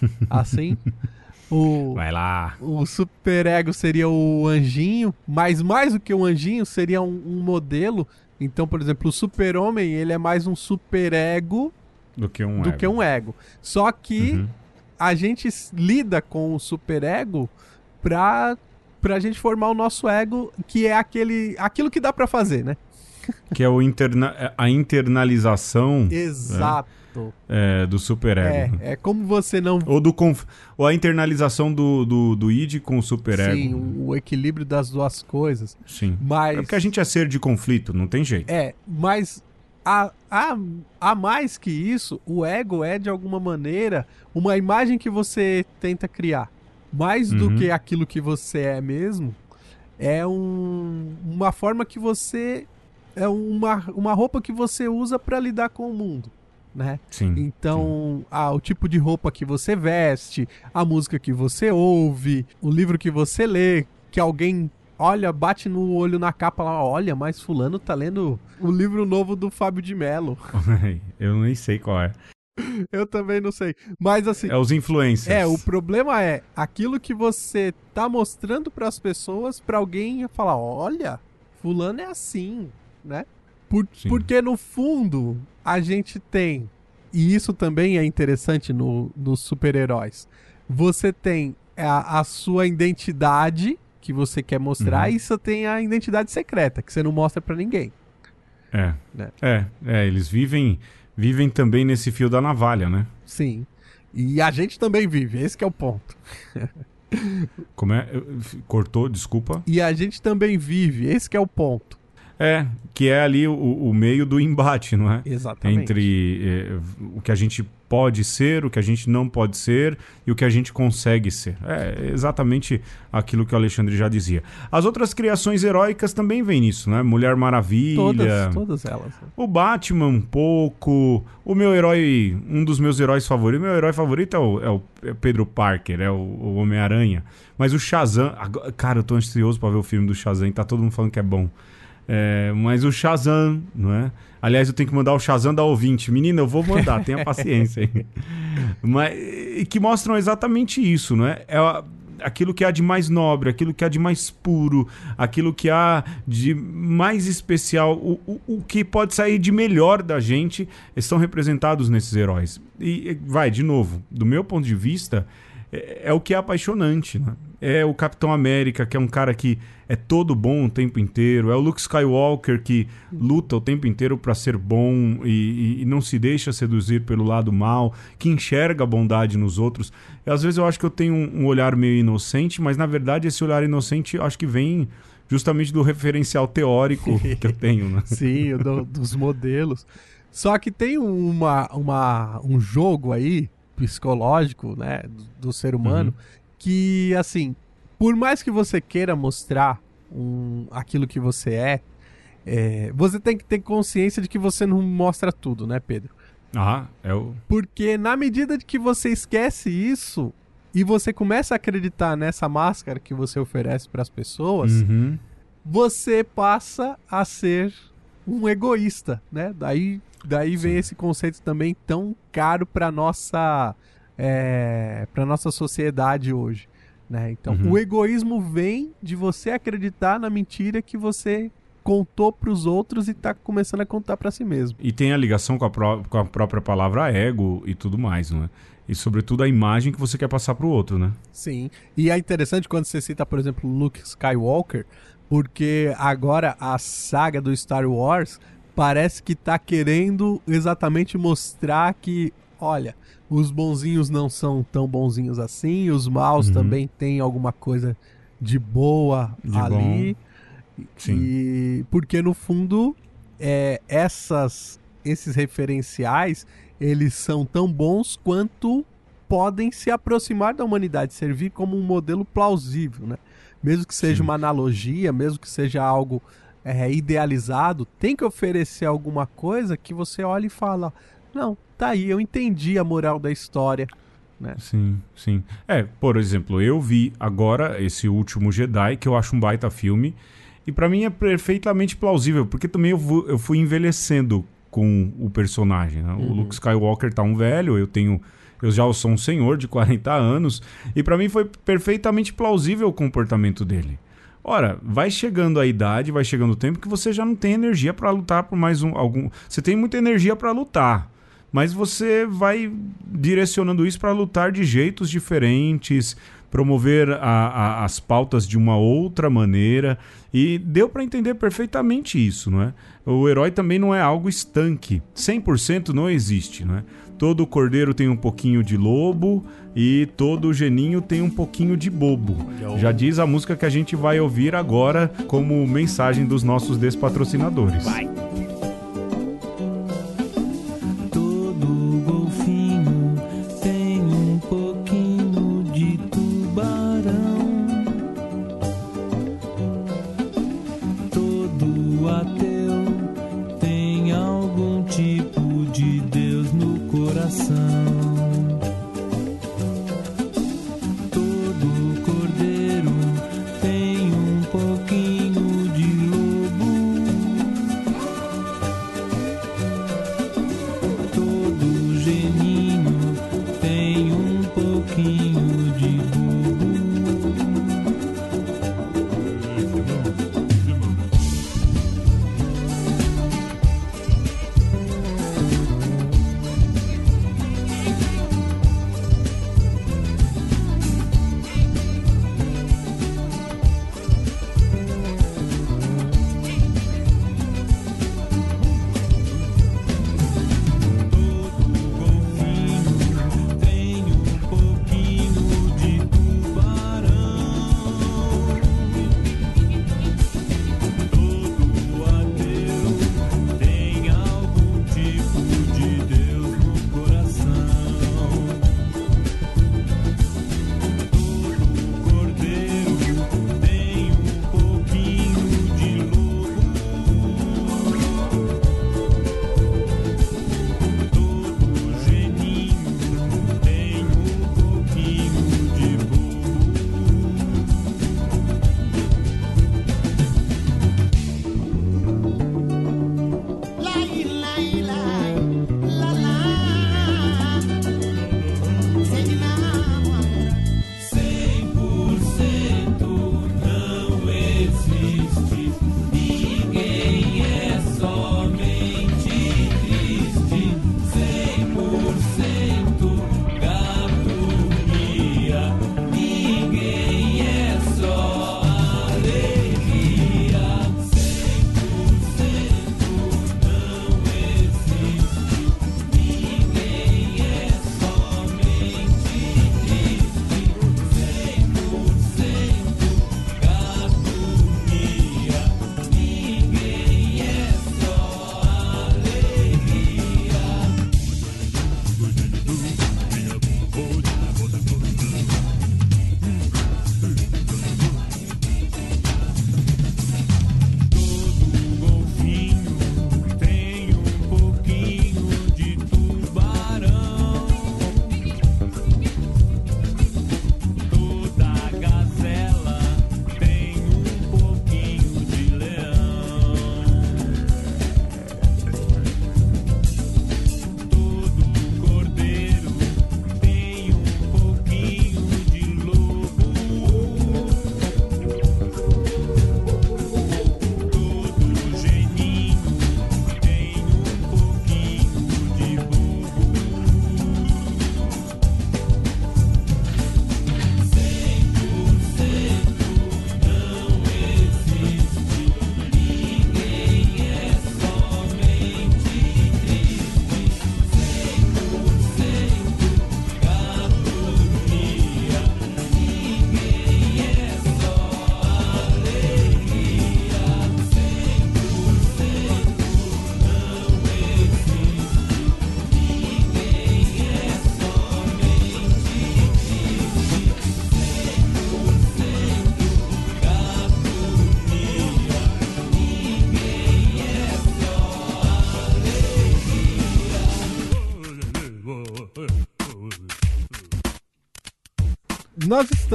Assim. O, Vai lá. O superego seria o anjinho, mas mais do que o anjinho, seria um, um modelo. Então, por exemplo, o super-homem, ele é mais um superego do que um do ego. Que um ego. Só que uhum. a gente lida com o superego pra, pra gente formar o nosso ego, que é aquele, aquilo que dá para fazer, né? Que é o interna a internalização. Né, Exato. Né? É, do superego. É, é como você não. Ou, do conf... Ou a internalização do, do, do id com o superego. Sim, o equilíbrio das duas coisas. Sim. Mas... É porque a gente é ser de conflito, não tem jeito. É, mas a, a, a mais que isso, o ego é, de alguma maneira, uma imagem que você tenta criar. Mais do uhum. que aquilo que você é mesmo, é um, uma forma que você é uma, uma roupa que você usa para lidar com o mundo. Né? Sim, então, sim. Ah, o tipo de roupa que você veste, a música que você ouve, o livro que você lê, que alguém olha, bate no olho na capa lá, olha, mas fulano tá lendo o livro novo do Fábio de Mello. Eu nem sei qual é. Eu também não sei. Mas assim. É os influencers. É, o problema é aquilo que você tá mostrando para as pessoas, para alguém falar: olha, fulano é assim né? Por, porque no fundo a gente tem, e isso também é interessante no, nos super-heróis, você tem a, a, sua identidade que você quer mostrar uhum. e você tem a identidade secreta que você não mostra para ninguém. É, né? é, é, eles vivem, vivem também nesse fio da navalha, né? Sim. E a gente também vive, esse é o ponto. Como é? Cortou, desculpa. E a gente também vive, esse é o ponto. É, que é ali o, o meio do embate, não é? Exatamente. Entre é, o que a gente pode ser, o que a gente não pode ser e o que a gente consegue ser. É exatamente aquilo que o Alexandre já dizia. As outras criações heróicas também vêm nisso, né? Mulher Maravilha. Todas, todas elas. O Batman um pouco. O meu herói, um dos meus heróis favoritos. Meu herói favorito é o, é o é Pedro Parker, é o, o Homem-Aranha. Mas o Shazam. Cara, eu tô ansioso para ver o filme do Shazam. Tá todo mundo falando que é bom. É, mas o Shazam, não é? Aliás, eu tenho que mandar o Shazam da ouvinte. Menina, eu vou mandar, tenha paciência aí. Mas, que mostram exatamente isso, não é? É aquilo que há de mais nobre, aquilo que há de mais puro, aquilo que há de mais especial, o, o, o que pode sair de melhor da gente, estão representados nesses heróis. E vai, de novo, do meu ponto de vista, é, é o que é apaixonante, né? É o Capitão América, que é um cara que é todo bom o tempo inteiro. É o Luke Skywalker que luta o tempo inteiro para ser bom e, e, e, não se deixa seduzir pelo lado mal, que enxerga a bondade nos outros. E, às vezes eu acho que eu tenho um, um olhar meio inocente, mas na verdade esse olhar inocente acho que vem justamente do referencial teórico que eu tenho, né? Sim, do, dos modelos. Só que tem uma, uma, um jogo aí psicológico, né, do, do ser humano, uhum que, assim, por mais que você queira mostrar um, aquilo que você é, é, você tem que ter consciência de que você não mostra tudo, né, Pedro? Ah, é o. Porque na medida de que você esquece isso e você começa a acreditar nessa máscara que você oferece para as pessoas, uhum. você passa a ser um egoísta, né? Daí, daí vem esse conceito também tão caro para nossa é, para nossa sociedade hoje. Né? Então, uhum. o egoísmo vem de você acreditar na mentira que você contou para os outros e está começando a contar para si mesmo. E tem a ligação com a, com a, própria palavra ego e tudo mais, não é? E sobretudo a imagem que você quer passar para o outro, né? Sim. E é interessante quando você cita, por exemplo, Luke Skywalker, porque agora a saga do Star Wars parece que tá querendo exatamente mostrar que, olha, os bonzinhos não são tão bonzinhos assim, os maus uhum. também têm alguma coisa de boa de ali. Bom. Sim. E porque no fundo é, essas esses referenciais eles são tão bons quanto podem se aproximar da humanidade, servir como um modelo plausível, né? Mesmo que seja Sim. uma analogia, mesmo que seja algo é, idealizado, tem que oferecer alguma coisa que você olha e fala: não, tá aí, eu entendi a moral da história. Né? Sim, sim. É, por exemplo, eu vi agora esse último Jedi, que eu acho um baita filme, e para mim é perfeitamente plausível, porque também eu, eu fui envelhecendo com o personagem. Né? Uhum. O Luke Skywalker tá um velho, eu tenho. Eu já sou um senhor de 40 anos, e para mim foi perfeitamente plausível o comportamento dele. Ora, vai chegando a idade, vai chegando o tempo que você já não tem energia para lutar por mais um algum. Você tem muita energia para lutar, mas você vai direcionando isso para lutar de jeitos diferentes, promover a, a, as pautas de uma outra maneira e deu para entender perfeitamente isso, não é? O herói também não é algo estanque, 100% não existe, não é? Todo cordeiro tem um pouquinho de lobo e todo geninho tem um pouquinho de bobo. Já diz a música que a gente vai ouvir agora como mensagem dos nossos despatrocinadores. Vai.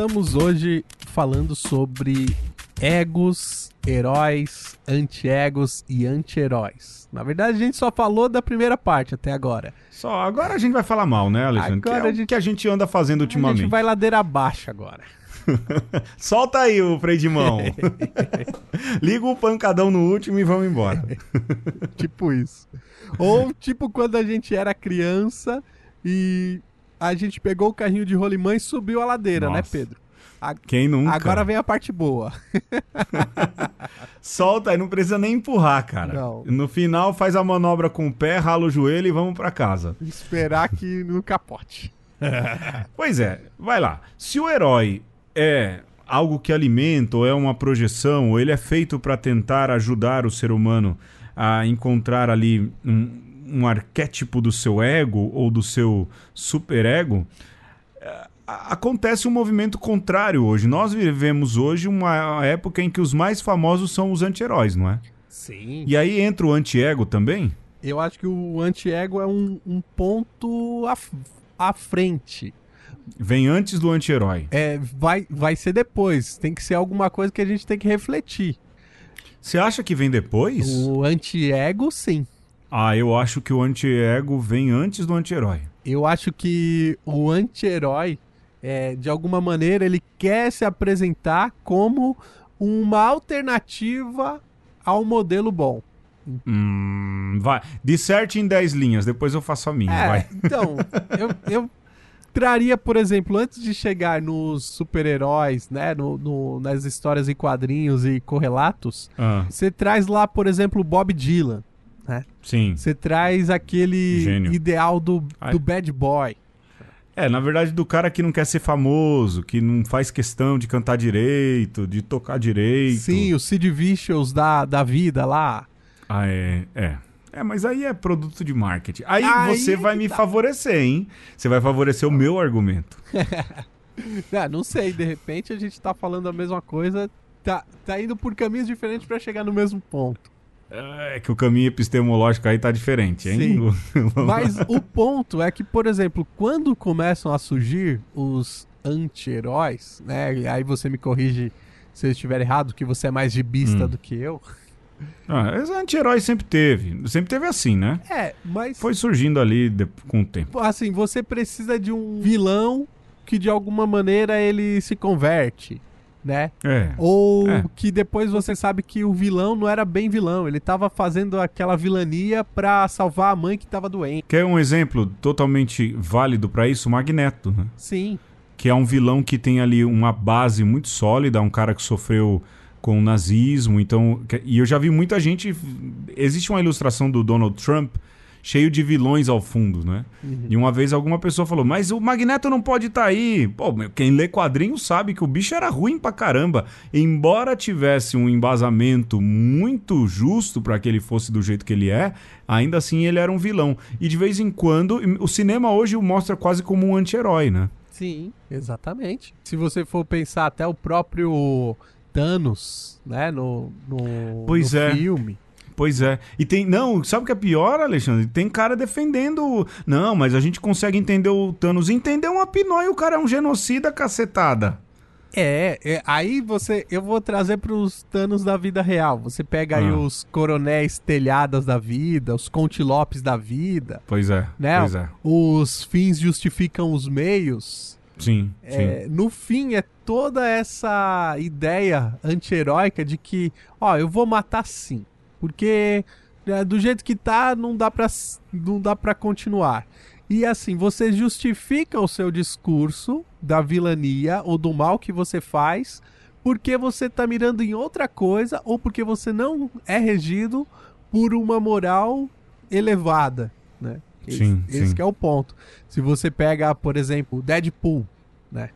Estamos hoje falando sobre egos, heróis, anti-egos e anti-heróis. Na verdade, a gente só falou da primeira parte até agora. Só, agora a gente vai falar mal, né, Alexandre? Agora que é a gente... que a gente anda fazendo ultimamente. A gente vai ladeira abaixo agora. Solta aí o freio de mão. Liga o pancadão no último e vamos embora. tipo isso. Ou tipo quando a gente era criança e a gente pegou o carrinho de rolimã e subiu a ladeira, né, Nossa. né, Pedro? A... Quem nunca? Agora vem a parte boa. Solta aí, não precisa nem empurrar, cara. Não. No final faz a manobra com o pé, rala o joelho e vamos para casa. Esperar que no capote. pois é, vai lá. Se o herói é algo que alimenta, ou é uma projeção, ou ele é feito para tentar ajudar o ser humano a encontrar ali um, um arquétipo do seu ego ou do seu superego, é, acontece um movimento contrário hoje. Nós vivemos hoje uma época em que os mais famosos são os anti-heróis, não é? Sim. E aí entra o anti-ego também? Eu acho que o anti-ego é um, um ponto à, à frente Vem antes do anti-herói. É, vai, vai ser depois. Tem que ser alguma coisa que a gente tem que refletir. Você acha que vem depois? O anti-ego, sim. Ah, eu acho que o anti-ego vem antes do anti-herói. Eu acho que o anti-herói, é, de alguma maneira, ele quer se apresentar como uma alternativa ao modelo bom. Hum, vai. Disserte em 10 linhas, depois eu faço a minha. É, vai. Então, eu, eu traria, por exemplo, antes de chegar nos super-heróis, né, no, no, nas histórias em quadrinhos e correlatos, ah. você traz lá, por exemplo, o Bob Dylan, né? Sim. Você traz aquele Gênio. ideal do, do bad boy. É, na verdade, do cara que não quer ser famoso, que não faz questão de cantar direito, de tocar direito. Sim, o Sid Vicious da, da vida lá. Ah, é. É. É, mas aí é produto de marketing. Aí, aí você vai me tá. favorecer, hein? Você vai favorecer o meu argumento. é, não sei, de repente a gente tá falando a mesma coisa, tá, tá indo por caminhos diferentes para chegar no mesmo ponto. É que o caminho epistemológico aí tá diferente, hein? Sim. Mas o ponto é que, por exemplo, quando começam a surgir os anti-heróis, né? Aí você me corrige se eu estiver errado, que você é mais gibista hum. do que eu. Ah, anti-herói sempre teve. Sempre teve assim, né? É, mas. Foi surgindo ali de, com o tempo. Assim, você precisa de um vilão que de alguma maneira ele se converte, né? É. Ou é. que depois você sabe que o vilão não era bem vilão. Ele tava fazendo aquela vilania pra salvar a mãe que tava doente. Quer um exemplo totalmente válido para isso? Magneto, né? Sim. Que é um vilão que tem ali uma base muito sólida, um cara que sofreu com o nazismo. Então, e eu já vi muita gente. Existe uma ilustração do Donald Trump cheio de vilões ao fundo, né? Uhum. E uma vez alguma pessoa falou: Mas o Magneto não pode estar tá aí. Pô, quem lê quadrinhos sabe que o bicho era ruim pra caramba. Embora tivesse um embasamento muito justo para que ele fosse do jeito que ele é, ainda assim ele era um vilão. E de vez em quando, o cinema hoje o mostra quase como um anti-herói, né? Sim, exatamente. Se você for pensar até o próprio Thanos, né, no, no, pois no é. filme. Pois é. E tem. Não, sabe o que é pior, Alexandre? Tem cara defendendo. Não, mas a gente consegue entender o Thanos. Entender uma pinóia, o cara é um genocida cacetada. É, é, aí você. Eu vou trazer pros Thanos da vida real. Você pega ah. aí os coronéis telhadas da vida, os contilopes da vida. Pois é. Né? Pois é. Os fins justificam os meios. Sim, é, sim. No fim, é toda essa ideia anti-heróica de que, ó, eu vou matar sim. Porque é, do jeito que tá, não dá pra, não dá pra continuar. E assim, você justifica o seu discurso da vilania ou do mal que você faz porque você tá mirando em outra coisa ou porque você não é regido por uma moral elevada, né? Sim, esse, esse é o ponto. Se você pega, por exemplo, Deadpool, né?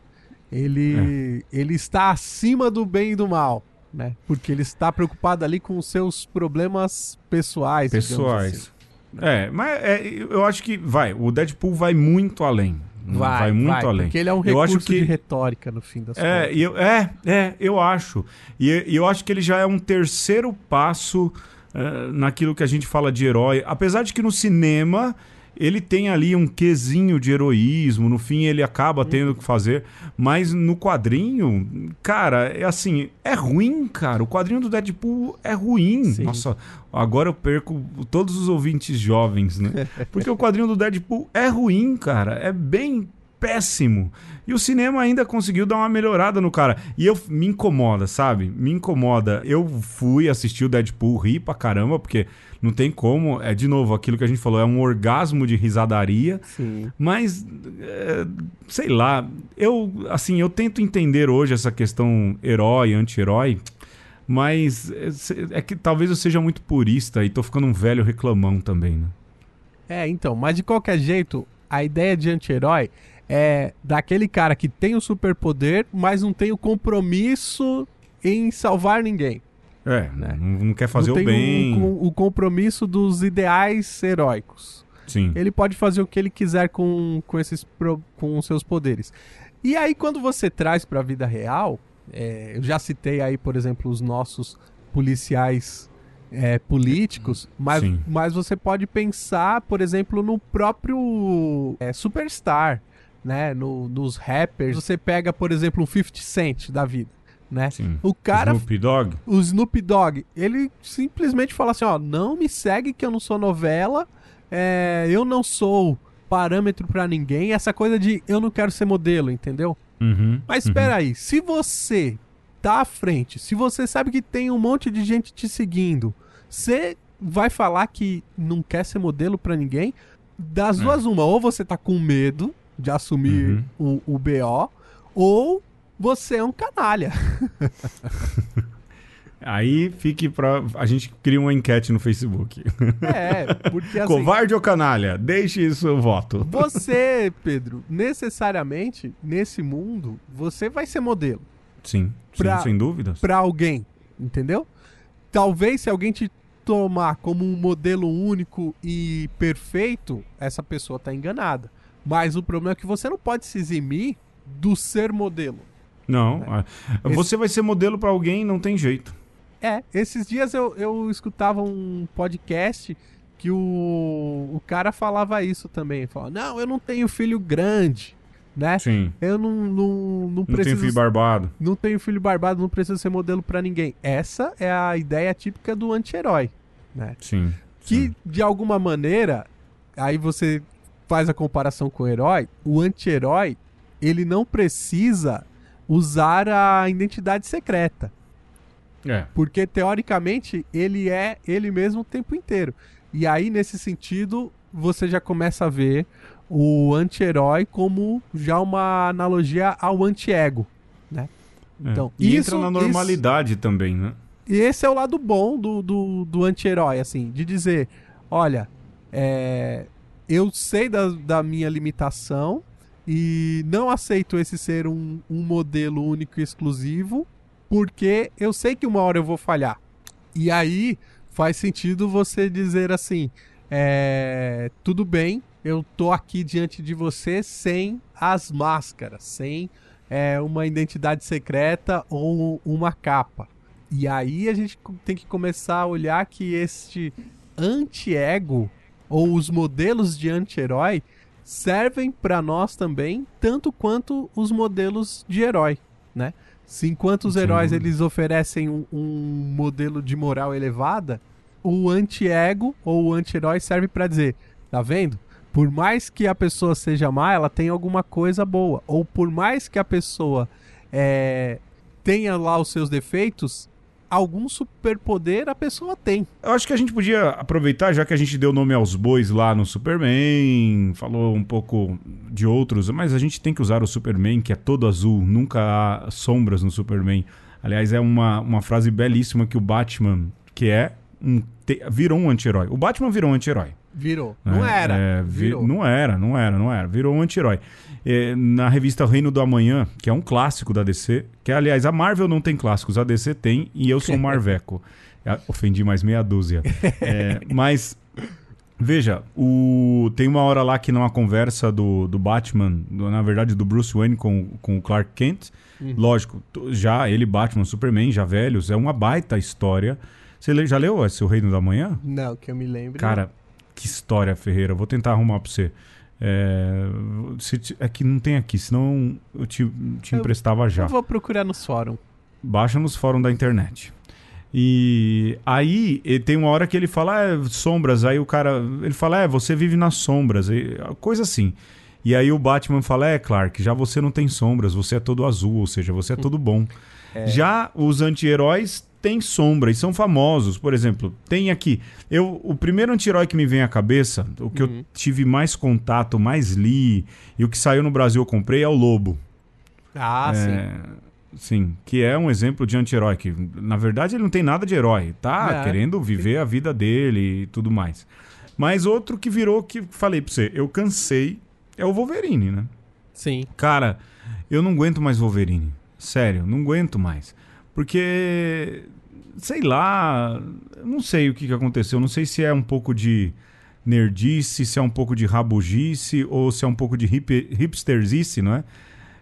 Ele, é. ele está acima do bem e do mal, né? Porque ele está preocupado ali com os seus problemas pessoais. Pessoais. Assim, né? É, mas é, eu acho que vai. O Deadpool vai muito além. Vai, vai muito vai, além. Porque ele é um recurso que... de retórica no fim das é, contas. Eu, é, é, eu acho. E eu acho que ele já é um terceiro passo uh, naquilo que a gente fala de herói. Apesar de que no cinema ele tem ali um quesinho de heroísmo, no fim ele acaba tendo que fazer, mas no quadrinho, cara, é assim, é ruim, cara. O quadrinho do Deadpool é ruim. Sim. Nossa, agora eu perco todos os ouvintes jovens, né? Porque o quadrinho do Deadpool é ruim, cara. É bem péssimo. E o cinema ainda conseguiu dar uma melhorada no cara. E eu me incomoda, sabe? Me incomoda. Eu fui assistir o Deadpool, ri pra caramba, porque não tem como. É de novo aquilo que a gente falou, é um orgasmo de risadaria. Sim. Mas é, sei lá, eu assim, eu tento entender hoje essa questão herói, anti-herói. Mas é, é que talvez eu seja muito purista e tô ficando um velho reclamão também, né? É, então, mas de qualquer jeito, a ideia de anti-herói é daquele cara que tem o superpoder, mas não tem o compromisso em salvar ninguém. É, né? não, quer fazer não o bem. O, o compromisso dos ideais heróicos. Sim. Ele pode fazer o que ele quiser com, com esses com os seus poderes. E aí quando você traz para a vida real, é, eu já citei aí, por exemplo, os nossos policiais é, políticos, mas, mas você pode pensar, por exemplo, no próprio é, Superstar né? No, nos rappers, você pega, por exemplo, um 50 Cent da vida. Né? Sim. O cara. Snoop Dogg. O Snoop Dogg, ele simplesmente fala assim: ó, não me segue que eu não sou novela, é, eu não sou parâmetro para ninguém, essa coisa de eu não quero ser modelo, entendeu? Uhum, Mas espera uhum. aí, se você tá à frente, se você sabe que tem um monte de gente te seguindo, você vai falar que não quer ser modelo para ninguém? Das é. duas, uma, ou você tá com medo de assumir uhum. o, o BO, ou você é um canalha. Aí fique pra. A gente cria uma enquete no Facebook. É, porque assim. Covarde ou canalha? Deixe isso voto. Você, Pedro, necessariamente, nesse mundo, você vai ser modelo. Sim, pra, sim sem dúvidas. Pra alguém, entendeu? Talvez se alguém te tomar como um modelo único e perfeito, essa pessoa tá enganada. Mas o problema é que você não pode se eximir do ser modelo. Não. Né? Você Esse... vai ser modelo para alguém, não tem jeito. É, esses dias eu, eu escutava um podcast que o, o cara falava isso também. Falava, não, eu não tenho filho grande, né? Sim. Eu não, não, não preciso... Não tenho filho barbado. Não tenho filho barbado, não preciso ser modelo para ninguém. Essa é a ideia típica do anti-herói, né? Sim. Que, sim. de alguma maneira, aí você faz a comparação com o herói, o anti-herói, ele não precisa usar a identidade secreta. É. Porque, teoricamente, ele é ele mesmo o tempo inteiro. E aí, nesse sentido, você já começa a ver o anti-herói como já uma analogia ao anti-ego, né? É. Então, e isso, entra na normalidade isso... também, né? E esse é o lado bom do, do, do anti-herói, assim, de dizer, olha, é, eu sei da, da minha limitação e não aceito esse ser um, um modelo único e exclusivo, porque eu sei que uma hora eu vou falhar. E aí faz sentido você dizer assim: é, tudo bem, eu tô aqui diante de você sem as máscaras, sem é, uma identidade secreta ou uma capa. E aí a gente tem que começar a olhar que este anti-ego ou os modelos de anti-herói servem para nós também, tanto quanto os modelos de herói, né? Se enquanto os Sim. heróis eles oferecem um, um, modelo de moral elevada, o anti-ego ou o anti-herói serve para dizer, tá vendo? Por mais que a pessoa seja má, ela tem alguma coisa boa. Ou por mais que a pessoa é, tenha lá os seus defeitos, algum superpoder a pessoa tem. Eu acho que a gente podia aproveitar, já que a gente deu nome aos bois lá no Superman, falou um pouco de outros, mas a gente tem que usar o Superman, que é todo azul, nunca há sombras no Superman. Aliás, é uma, uma frase belíssima que o Batman, que é um. Te, virou um anti-herói. O Batman virou um anti-herói. Virou. Não é, era. É, vi, não era, não era, não era. Virou um anti-herói é, na revista Reino do Amanhã, que é um clássico da DC, que aliás a Marvel não tem clássicos, a DC tem, e eu sou um Marveco. É, ofendi mais meia dúzia. É, mas Veja, o... tem uma hora lá que numa conversa do, do Batman, do, na verdade do Bruce Wayne com, com o Clark Kent, uhum. lógico, já ele, Batman, Superman, já velhos, é uma baita história. Você já leu esse O Reino da Manhã? Não, que eu me lembro. Cara, que história, Ferreira. Vou tentar arrumar pra você. É, se, é que não tem aqui, senão eu te, te emprestava já. Eu vou procurar no fórum. Baixa nos fóruns da internet. E aí tem uma hora que ele fala é, sombras, aí o cara ele fala é você vive nas sombras, coisa assim. E aí o Batman fala é Clark, já você não tem sombras, você é todo azul, ou seja, você é todo bom. É. Já os anti-heróis têm sombra e são famosos. Por exemplo, tem aqui. Eu, o primeiro anti-herói que me vem à cabeça, o que uhum. eu tive mais contato, mais li, e o que saiu no Brasil eu comprei é o Lobo. Ah, é, sim. Sim, que é um exemplo de anti-herói, que na verdade ele não tem nada de herói, tá é, querendo viver a vida dele e tudo mais. Mas outro que virou, que falei pra você, eu cansei, é o Wolverine, né? Sim. Cara, eu não aguento mais Wolverine. Sério, não aguento mais. Porque, sei lá, não sei o que, que aconteceu. Não sei se é um pouco de nerdice, se é um pouco de rabugice ou se é um pouco de hip, hipsterzice, não é?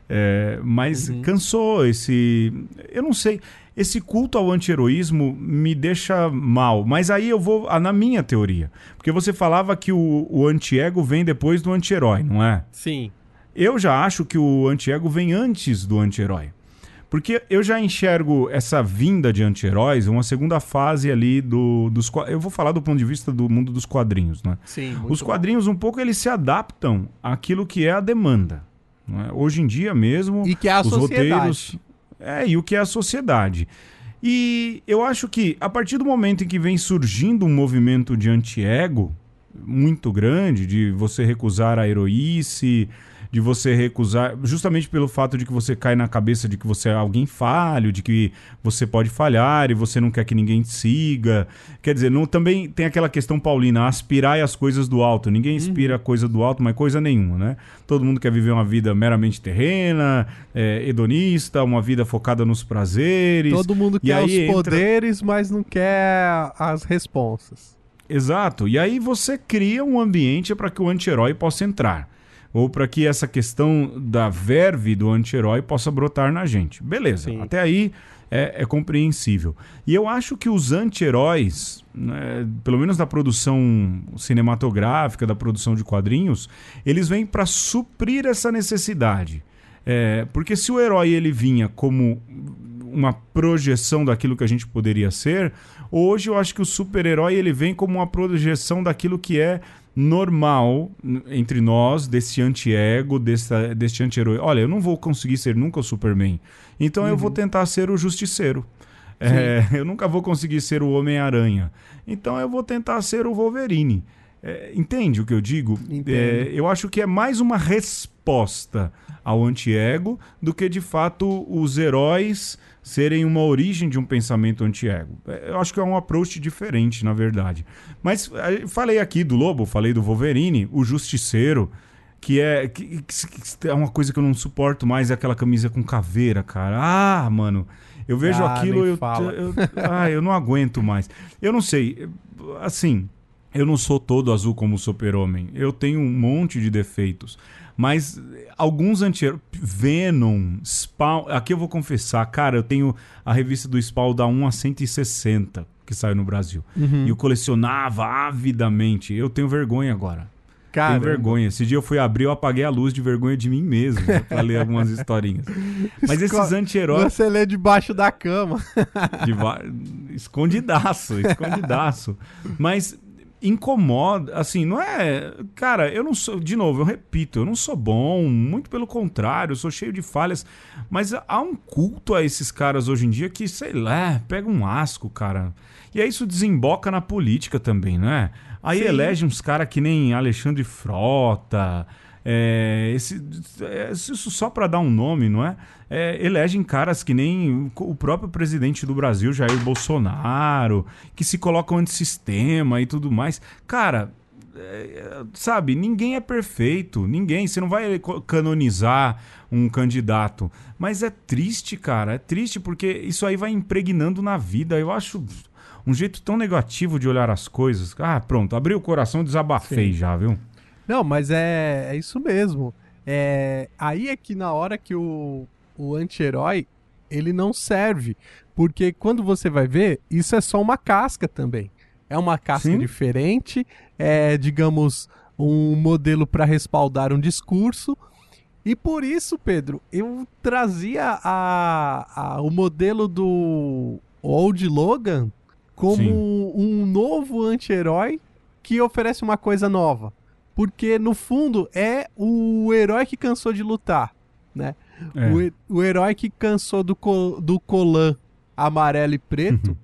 é mas uhum. cansou esse. Eu não sei. Esse culto ao anti-heroísmo me deixa mal. Mas aí eu vou na minha teoria. Porque você falava que o, o anti-ego vem depois do anti-herói, não é? Sim. Eu já acho que o anti-ego vem antes do anti-herói. Porque eu já enxergo essa vinda de anti-heróis, uma segunda fase ali do, dos. Eu vou falar do ponto de vista do mundo dos quadrinhos, né? Sim. Os quadrinhos, bom. um pouco, eles se adaptam àquilo que é a demanda. É? Hoje em dia mesmo. E que é a os sociedade. roteiros. É, e o que é a sociedade. E eu acho que a partir do momento em que vem surgindo um movimento de anti-ego muito grande, de você recusar a heroíce, de você recusar, justamente pelo fato de que você cai na cabeça de que você é alguém falho, de que você pode falhar e você não quer que ninguém te siga. Quer dizer, não, também tem aquela questão paulina, aspirar as coisas do alto. Ninguém inspira uhum. coisa do alto, mas coisa nenhuma, né? Todo mundo quer viver uma vida meramente terrena, é, hedonista, uma vida focada nos prazeres. Todo mundo quer os entra... poderes, mas não quer as responsas. Exato. E aí você cria um ambiente para que o anti-herói possa entrar ou para que essa questão da verve do anti-herói possa brotar na gente. Beleza, Sim. até aí é, é, compreensível. E eu acho que os anti-heróis, né, pelo menos da produção cinematográfica, da produção de quadrinhos, eles vêm para suprir essa necessidade. É, porque se o herói ele vinha como uma projeção daquilo que a gente poderia ser, hoje eu acho que o super-herói ele vem como uma projeção daquilo que é normal entre nós, desse anti-ego, desse, desse anti-herói. Olha, eu não vou conseguir ser nunca o Superman, então uhum. eu vou uhum. tentar ser o Justiceiro. É, eu nunca vou conseguir ser o Homem-Aranha, então eu vou tentar ser o Wolverine. É, entende o que eu digo? É, eu acho que é mais uma resposta ao anti-ego do que de fato os heróis serem uma origem de um pensamento anti-ego. É, eu acho que é um approach diferente, na verdade. Mas é, falei aqui do Lobo, falei do Wolverine, o Justiceiro, que é, que, que é uma coisa que eu não suporto mais, é aquela camisa com caveira, cara. Ah, mano, eu vejo ah, aquilo, eu, eu, eu, ah, eu não aguento mais. Eu não sei, assim, eu não sou todo azul como o super-homem. Eu tenho um monte de defeitos. Mas alguns anti Venom, Spawn. Aqui eu vou confessar, cara, eu tenho a revista do Spawn da 1 a 160 que saiu no Brasil. Uhum. E eu colecionava avidamente. Eu tenho vergonha agora. Cara, tenho vergonha. Esse dia eu fui abrir, eu apaguei a luz de vergonha de mim mesmo pra ler algumas historinhas. Mas esses anti-heróis. Você lê debaixo da cama. De... Escondidaço, escondidaço. Mas incomoda, assim, não é. Cara, eu não sou. De novo, eu repito, eu não sou bom, muito pelo contrário, eu sou cheio de falhas. Mas há um culto a esses caras hoje em dia que, sei lá, pega um asco, cara. E aí isso desemboca na política também, né? Aí Sim. elege uns caras que nem Alexandre Frota. É, esse, é, isso só para dar um nome, não é? é? Elegem caras que nem o próprio presidente do Brasil, Jair Bolsonaro, que se colocam antissistema e tudo mais. Cara, é, sabe, ninguém é perfeito, ninguém. Você não vai canonizar um candidato. Mas é triste, cara, é triste porque isso aí vai impregnando na vida. Eu acho um jeito tão negativo de olhar as coisas. Ah, pronto, abri o coração, desabafei Sim. já, viu? Não, mas é, é isso mesmo. É, aí é que na hora que o, o anti-herói ele não serve. Porque quando você vai ver, isso é só uma casca também. É uma casca Sim. diferente, é, digamos, um modelo para respaldar um discurso. E por isso, Pedro, eu trazia a, a, o modelo do Old Logan como Sim. um novo anti-herói que oferece uma coisa nova. Porque, no fundo, é o herói que cansou de lutar, né? É. O, o herói que cansou do, do colan amarelo e preto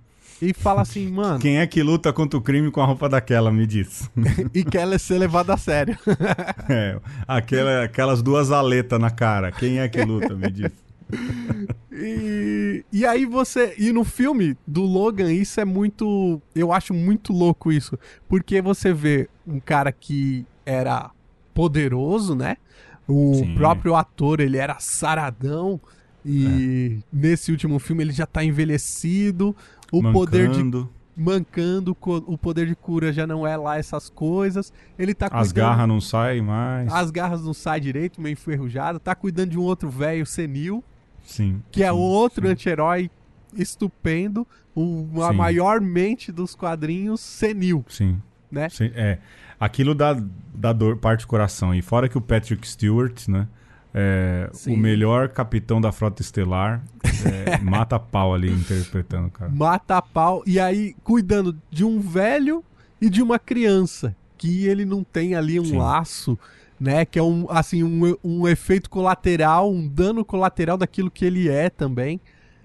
e fala assim, mano. Quem é que luta contra o crime com a roupa daquela, me diz. e quer ser levado a sério. é, aquela, aquelas duas aletas na cara. Quem é que luta, me diz. E, e aí você. E no filme do Logan, isso é muito. Eu acho muito louco isso. Porque você vê um cara que era poderoso, né? O Sim. próprio ator, ele era saradão. E é. nesse último filme ele já tá envelhecido. O mancando. poder de. Mancando, o poder de cura já não é lá essas coisas. Ele tá cuidando, As garras não saem mais. As garras não saem direito, meio enferrujado. Tá cuidando de um outro velho senil. Sim. Que é outro anti-herói estupendo. a maior mente dos quadrinhos senil. Sim. Né? Sim, é. Aquilo dá, dá dor, parte do coração. E fora que o Patrick Stewart, né? É, o melhor capitão da frota estelar é, mata pau ali interpretando, cara. Mata pau. E aí, cuidando de um velho e de uma criança. Que ele não tem ali um Sim. laço, né? Que é um, assim, um, um efeito colateral, um dano colateral daquilo que ele é também.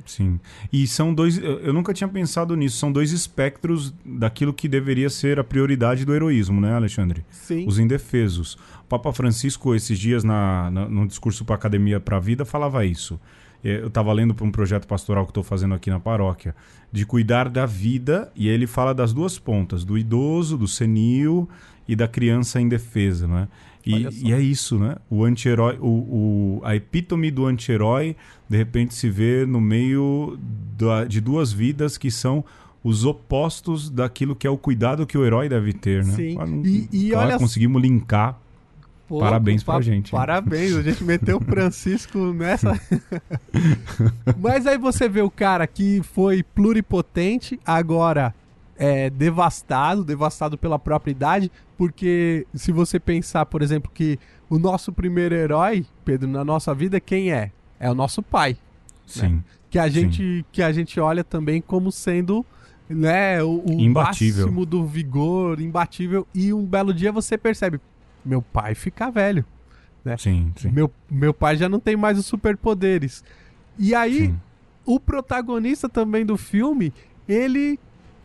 Sim. E são dois. Eu nunca tinha pensado nisso. São dois espectros daquilo que deveria ser a prioridade do heroísmo, né, Alexandre? Sim. Os indefesos. O Papa Francisco, esses dias, na, na no discurso para a Academia para a Vida, falava isso. É, eu estava lendo para um projeto pastoral que estou fazendo aqui na paróquia, de cuidar da vida, e ele fala das duas pontas, do idoso, do senil e da criança indefesa, né? E, e, é isso, né? O anti-herói, o, o, a epítome do anti-herói, de repente se vê no meio da, de duas vidas que são os opostos daquilo que é o cuidado que o herói deve ter, né? Sim. e, e claro, olha... conseguimos linkar. Pô, parabéns pra pa gente. Parabéns, a gente meteu o Francisco nessa. Mas aí você vê o cara que foi pluripotente, agora é, devastado, devastado pela própria idade, porque se você pensar, por exemplo, que o nosso primeiro herói, Pedro, na nossa vida, quem é? É o nosso pai. Né? Sim. Né? Que a gente que a gente olha também como sendo né, o, o imbatível. máximo do vigor, imbatível, e um belo dia você percebe, meu pai fica velho. Né? Sim, sim. Meu, meu pai já não tem mais os superpoderes. E aí, sim. o protagonista também do filme, ele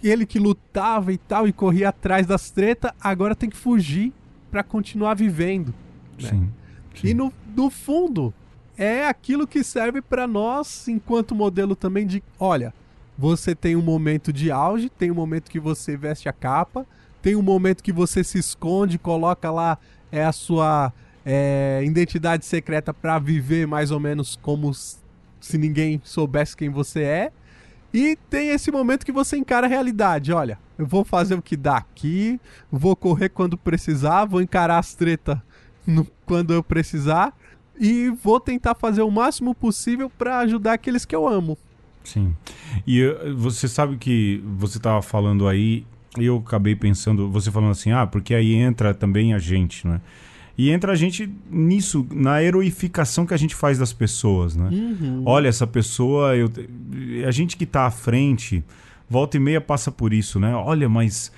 ele que lutava e tal e corria atrás das tretas, agora tem que fugir para continuar vivendo. Né? Sim, sim, E no, no fundo, é aquilo que serve para nós, enquanto modelo também, de olha, você tem um momento de auge, tem um momento que você veste a capa, tem um momento que você se esconde, coloca lá é a sua é, identidade secreta para viver mais ou menos como se ninguém soubesse quem você é. E tem esse momento que você encara a realidade. Olha, eu vou fazer o que dá aqui, vou correr quando precisar, vou encarar as tretas quando eu precisar e vou tentar fazer o máximo possível para ajudar aqueles que eu amo. Sim. E eh, você sabe que você estava falando aí, eu acabei pensando, você falando assim, ah, porque aí entra também a gente, né? E entra a gente nisso, na heroificação que a gente faz das pessoas, né? Uhum. Olha, essa pessoa, eu, a gente que está à frente, volta e meia passa por isso, né? Olha, mas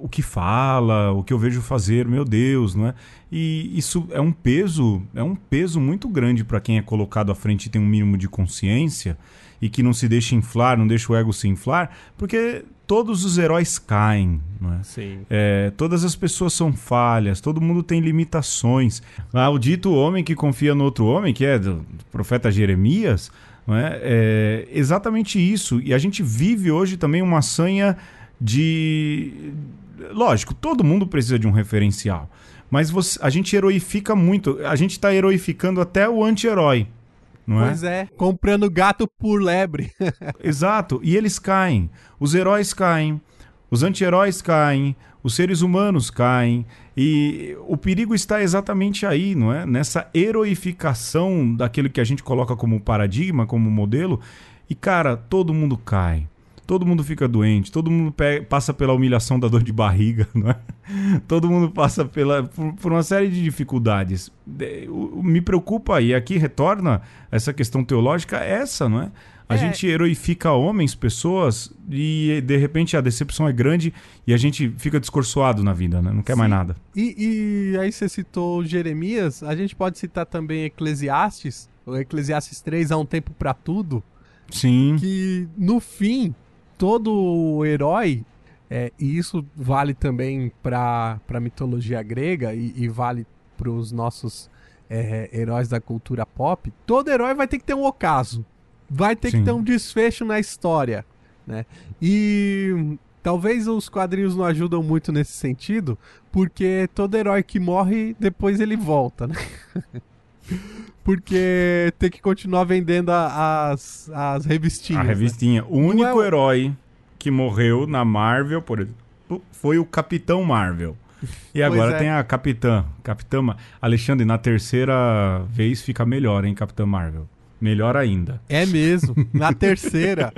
o que fala, o que eu vejo fazer, meu Deus, né? E isso é um peso, é um peso muito grande para quem é colocado à frente e tem um mínimo de consciência e que não se deixa inflar, não deixa o ego se inflar, porque todos os heróis caem, não é? Sim. É, todas as pessoas são falhas, todo mundo tem limitações. Ah, o dito homem que confia no outro homem, que é do profeta Jeremias, não é? é exatamente isso. E a gente vive hoje também uma sanha de. Lógico, todo mundo precisa de um referencial. Mas você, a gente heroifica muito. A gente está heroificando até o anti-herói não é? Pois é, comprando gato por lebre. Exato, e eles caem. Os heróis caem, os anti-heróis caem, os seres humanos caem. E o perigo está exatamente aí, não é? Nessa heroificação daquilo que a gente coloca como paradigma, como modelo. E, cara, todo mundo cai. Todo mundo fica doente, todo mundo passa pela humilhação da dor de barriga, não é? Todo mundo passa pela, por, por uma série de dificuldades. Me preocupa, e aqui retorna essa questão teológica, essa, não é? A é. gente heroifica homens, pessoas, e de repente a decepção é grande e a gente fica descorçoado na vida, né? Não quer Sim. mais nada. E, e, aí você citou Jeremias, a gente pode citar também Eclesiastes, o Eclesiastes 3, há um tempo para tudo. Sim. Que no fim, todo herói, é, e isso vale também para a mitologia grega e, e vale para os nossos é, heróis da cultura pop, todo herói vai ter que ter um ocaso vai ter Sim. que ter um desfecho na história, né? E talvez os quadrinhos não ajudam muito nesse sentido, porque todo herói que morre, depois ele volta, né? porque tem que continuar vendendo as, as revistinhas. A né? revistinha. Né? O único é... herói que morreu na Marvel, por exemplo, foi o Capitão Marvel. E agora é. tem a Capitã. Capitã Alexandre, na terceira vez fica melhor, hein, Capitã Marvel. Melhor ainda. É mesmo. Na terceira.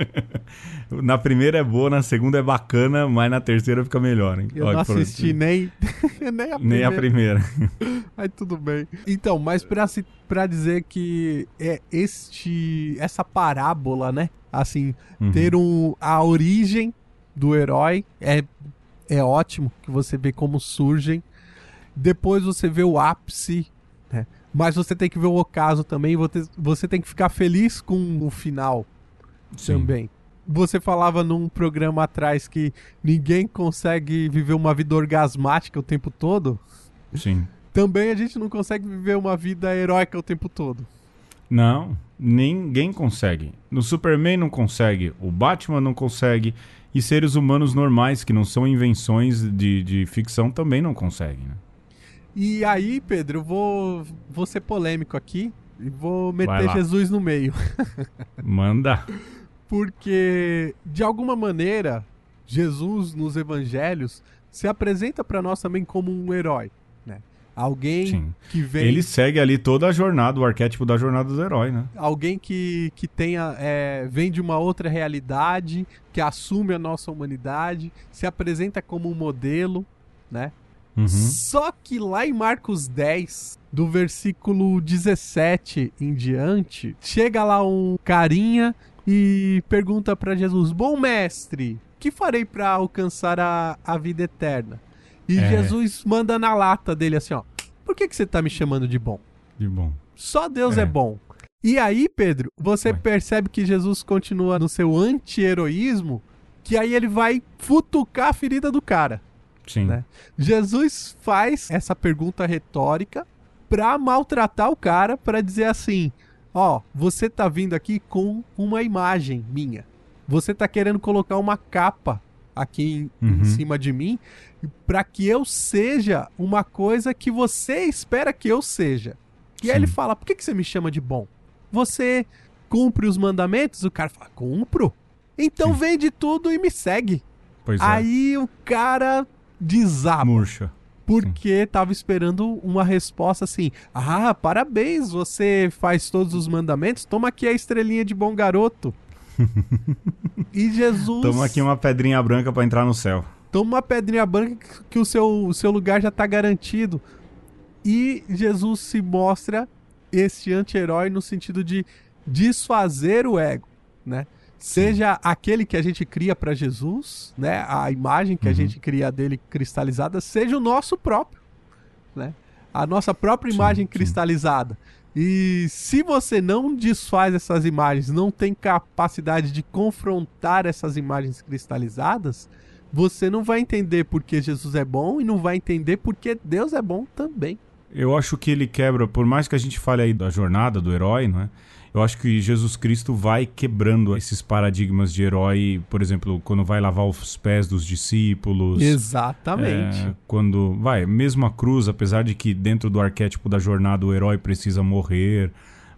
na primeira é boa, na segunda é bacana, mas na terceira fica melhor, hein? Eu Olha, não assisti nem, nem a primeira. Nem a primeira. Aí tudo bem. Então, mas pra, pra dizer que é este essa parábola, né? Assim, uhum. ter um, a origem do herói é, é ótimo, que você vê como surgem. Depois você vê o ápice mas você tem que ver o ocaso também, você tem que ficar feliz com o final Sim. também. Você falava num programa atrás que ninguém consegue viver uma vida orgasmática o tempo todo. Sim. Também a gente não consegue viver uma vida heróica o tempo todo. Não, ninguém consegue. No Superman não consegue, o Batman não consegue, e seres humanos normais, que não são invenções de, de ficção, também não conseguem. Né? E aí, Pedro, eu vou, vou ser polêmico aqui e vou meter Jesus no meio. Manda. Porque, de alguma maneira, Jesus nos evangelhos se apresenta para nós também como um herói. Né? Alguém Sim. que vem. Ele segue ali toda a jornada, o arquétipo da jornada do herói, né? Alguém que, que tenha, é, vem de uma outra realidade, que assume a nossa humanidade, se apresenta como um modelo, né? Uhum. Só que lá em Marcos 10, do versículo 17 em diante, chega lá um carinha e pergunta para Jesus: Bom mestre, que farei para alcançar a, a vida eterna? E é. Jesus manda na lata dele assim: Ó, por que, que você tá me chamando de bom? De bom. Só Deus é, é bom. E aí, Pedro, você vai. percebe que Jesus continua no seu anti-heroísmo, que aí ele vai futucar a ferida do cara. Sim. Né? Jesus faz essa pergunta retórica para maltratar o cara, para dizer assim: ó, você tá vindo aqui com uma imagem minha. Você tá querendo colocar uma capa aqui em, uhum. em cima de mim para que eu seja uma coisa que você espera que eu seja. E Sim. aí ele fala: por que, que você me chama de bom? Você cumpre os mandamentos? O cara fala: cumpro. Então Sim. vende tudo e me segue. Pois é. Aí o cara desaba. Murcha. Porque tava esperando uma resposta assim: Ah, parabéns, você faz todos os mandamentos, toma aqui a estrelinha de bom garoto. e Jesus. Toma aqui uma pedrinha branca para entrar no céu. Toma uma pedrinha branca que o seu, o seu lugar já tá garantido. E Jesus se mostra este anti-herói no sentido de desfazer o ego, né? Seja aquele que a gente cria para Jesus, né? A imagem que uhum. a gente cria dele cristalizada, seja o nosso próprio, né? A nossa própria imagem sim, cristalizada. E se você não desfaz essas imagens, não tem capacidade de confrontar essas imagens cristalizadas, você não vai entender porque Jesus é bom e não vai entender porque Deus é bom também. Eu acho que ele quebra, por mais que a gente fale aí da jornada do herói, não é? Eu acho que Jesus Cristo vai quebrando esses paradigmas de herói, por exemplo, quando vai lavar os pés dos discípulos. Exatamente. É, quando vai, mesmo a cruz, apesar de que dentro do arquétipo da jornada o herói precisa morrer,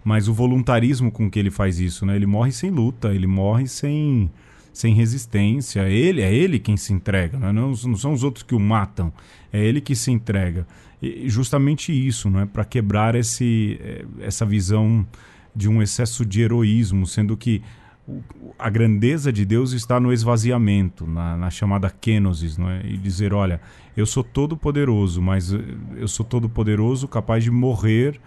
mas o voluntarismo com que ele faz isso, né? Ele morre sem luta, ele morre sem sem resistência. Ele é ele quem se entrega, né? não, não são os outros que o matam. É ele que se entrega. E justamente isso, não é para quebrar esse, eh, essa visão de um excesso de heroísmo, sendo que a grandeza de Deus está no esvaziamento, na, na chamada kenosis, não é? E dizer, olha, eu sou todo poderoso, mas eu sou todo poderoso, capaz de morrer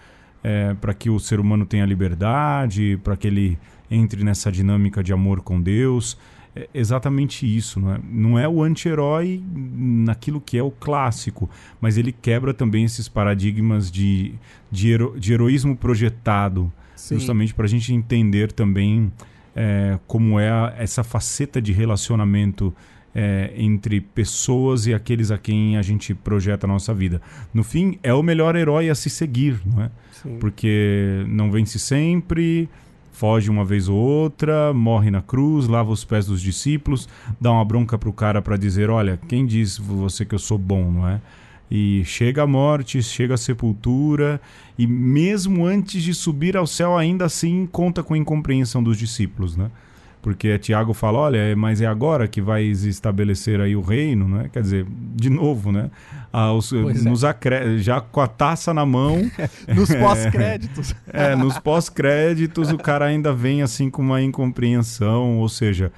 é, para que o ser humano tenha liberdade, para que ele entre nessa dinâmica de amor com Deus. É exatamente isso, não é? Não é o anti-herói naquilo que é o clássico, mas ele quebra também esses paradigmas de, de, hero, de heroísmo projetado, Sim. justamente para a gente entender também é, como é a, essa faceta de relacionamento é, entre pessoas e aqueles a quem a gente projeta a nossa vida. No fim, é o melhor herói a se seguir, não é? Sim. Porque não vence sempre, foge uma vez ou outra, morre na cruz, lava os pés dos discípulos, dá uma bronca pro cara para dizer, olha, quem diz você que eu sou bom, não é? E chega a morte, chega a sepultura, e mesmo antes de subir ao céu, ainda assim conta com a incompreensão dos discípulos, né? Porque Tiago fala, olha, é, mas é agora que vai estabelecer aí o reino, né? Quer dizer, de novo, né? Ah, os, nos é. acre... Já com a taça na mão. nos pós-créditos. é, nos pós-créditos o cara ainda vem assim com uma incompreensão, ou seja,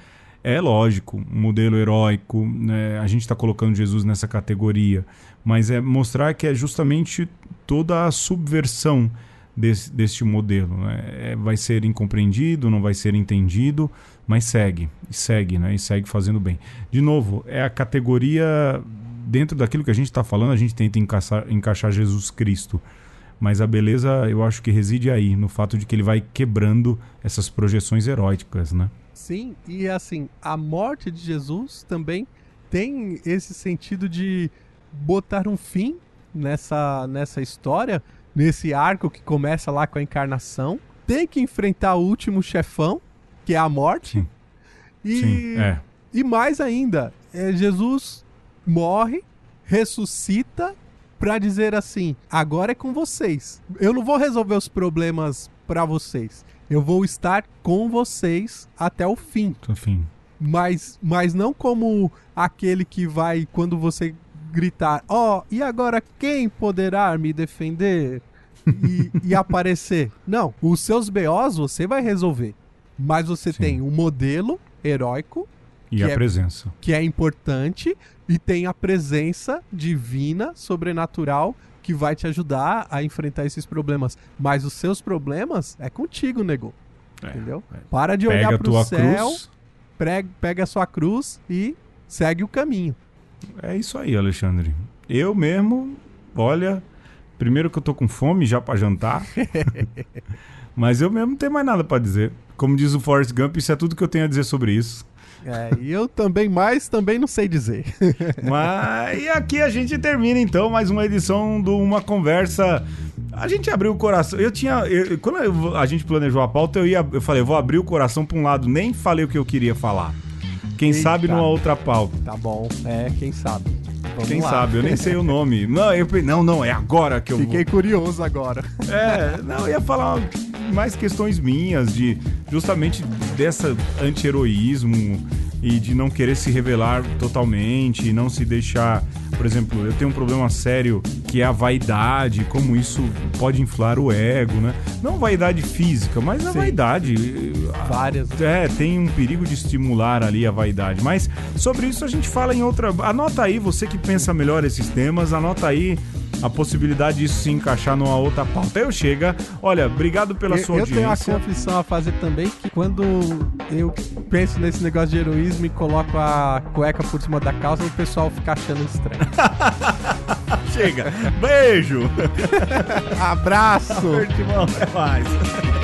é lógico, um modelo heróico, né? a gente está colocando Jesus nessa categoria, mas é mostrar que é justamente toda a subversão desse, deste modelo. Né? É, vai ser incompreendido, não vai ser entendido, mas segue, segue, né? E segue fazendo bem. De novo, é a categoria dentro daquilo que a gente está falando, a gente tenta encaixar, encaixar Jesus Cristo. Mas a beleza, eu acho que reside aí, no fato de que ele vai quebrando essas projeções heróicas, né? Sim, e assim, a morte de Jesus também tem esse sentido de botar um fim nessa, nessa história, nesse arco que começa lá com a encarnação. Tem que enfrentar o último chefão, que é a morte. Sim. E, Sim, é. e mais ainda, é, Jesus morre, ressuscita para dizer assim: agora é com vocês. Eu não vou resolver os problemas para vocês. Eu vou estar com vocês até o fim. Até o fim. Mas, mas não como aquele que vai, quando você gritar, ó, oh, e agora quem poderá me defender? E, e aparecer. Não, os seus BOs você vai resolver. Mas você Sim. tem um modelo heróico. E a é, presença. Que é importante. E tem a presença divina, sobrenatural, que vai te ajudar a enfrentar esses problemas. Mas os seus problemas é contigo, nego. É, Entendeu? É. Para de pega olhar pro céu, prega, pega a sua cruz e segue o caminho. É isso aí, Alexandre. Eu mesmo, olha, primeiro que eu tô com fome já para jantar. mas eu mesmo não tenho mais nada para dizer. Como diz o Forrest Gump, isso é tudo que eu tenho a dizer sobre isso. É, e eu também mais também não sei dizer. Mas e aqui a gente termina então mais uma edição de uma conversa. A gente abriu o coração. Eu tinha, eu, quando eu, a gente planejou a pauta, eu ia, eu falei, vou abrir o coração para um lado, nem falei o que eu queria falar. Quem Eita. sabe numa outra pauta. Tá bom, é, quem sabe. Vamos quem lá. sabe, eu nem sei o nome. Não, eu, não, não, é agora que eu Fiquei vou... curioso agora. É, não, eu ia falar mais questões minhas, de justamente dessa anti-heroísmo e de não querer se revelar totalmente, não se deixar. Por exemplo, eu tenho um problema sério que é a vaidade, como isso pode inflar o ego, né? Não vaidade física, mas a Sim. vaidade. Várias. É, tem um perigo de estimular ali a vaidade. Mas sobre isso a gente fala em outra. Anota aí, você que pensa melhor esses temas, anota aí a possibilidade disso se encaixar numa outra pauta. Eu chega, olha, obrigado pela eu, sua eu audiência. Eu tenho a confissão a fazer também que quando eu penso nesse negócio de heroísmo e coloco a cueca por cima da calça, o pessoal fica achando estranho. chega, beijo, abraço, irmão, até mais.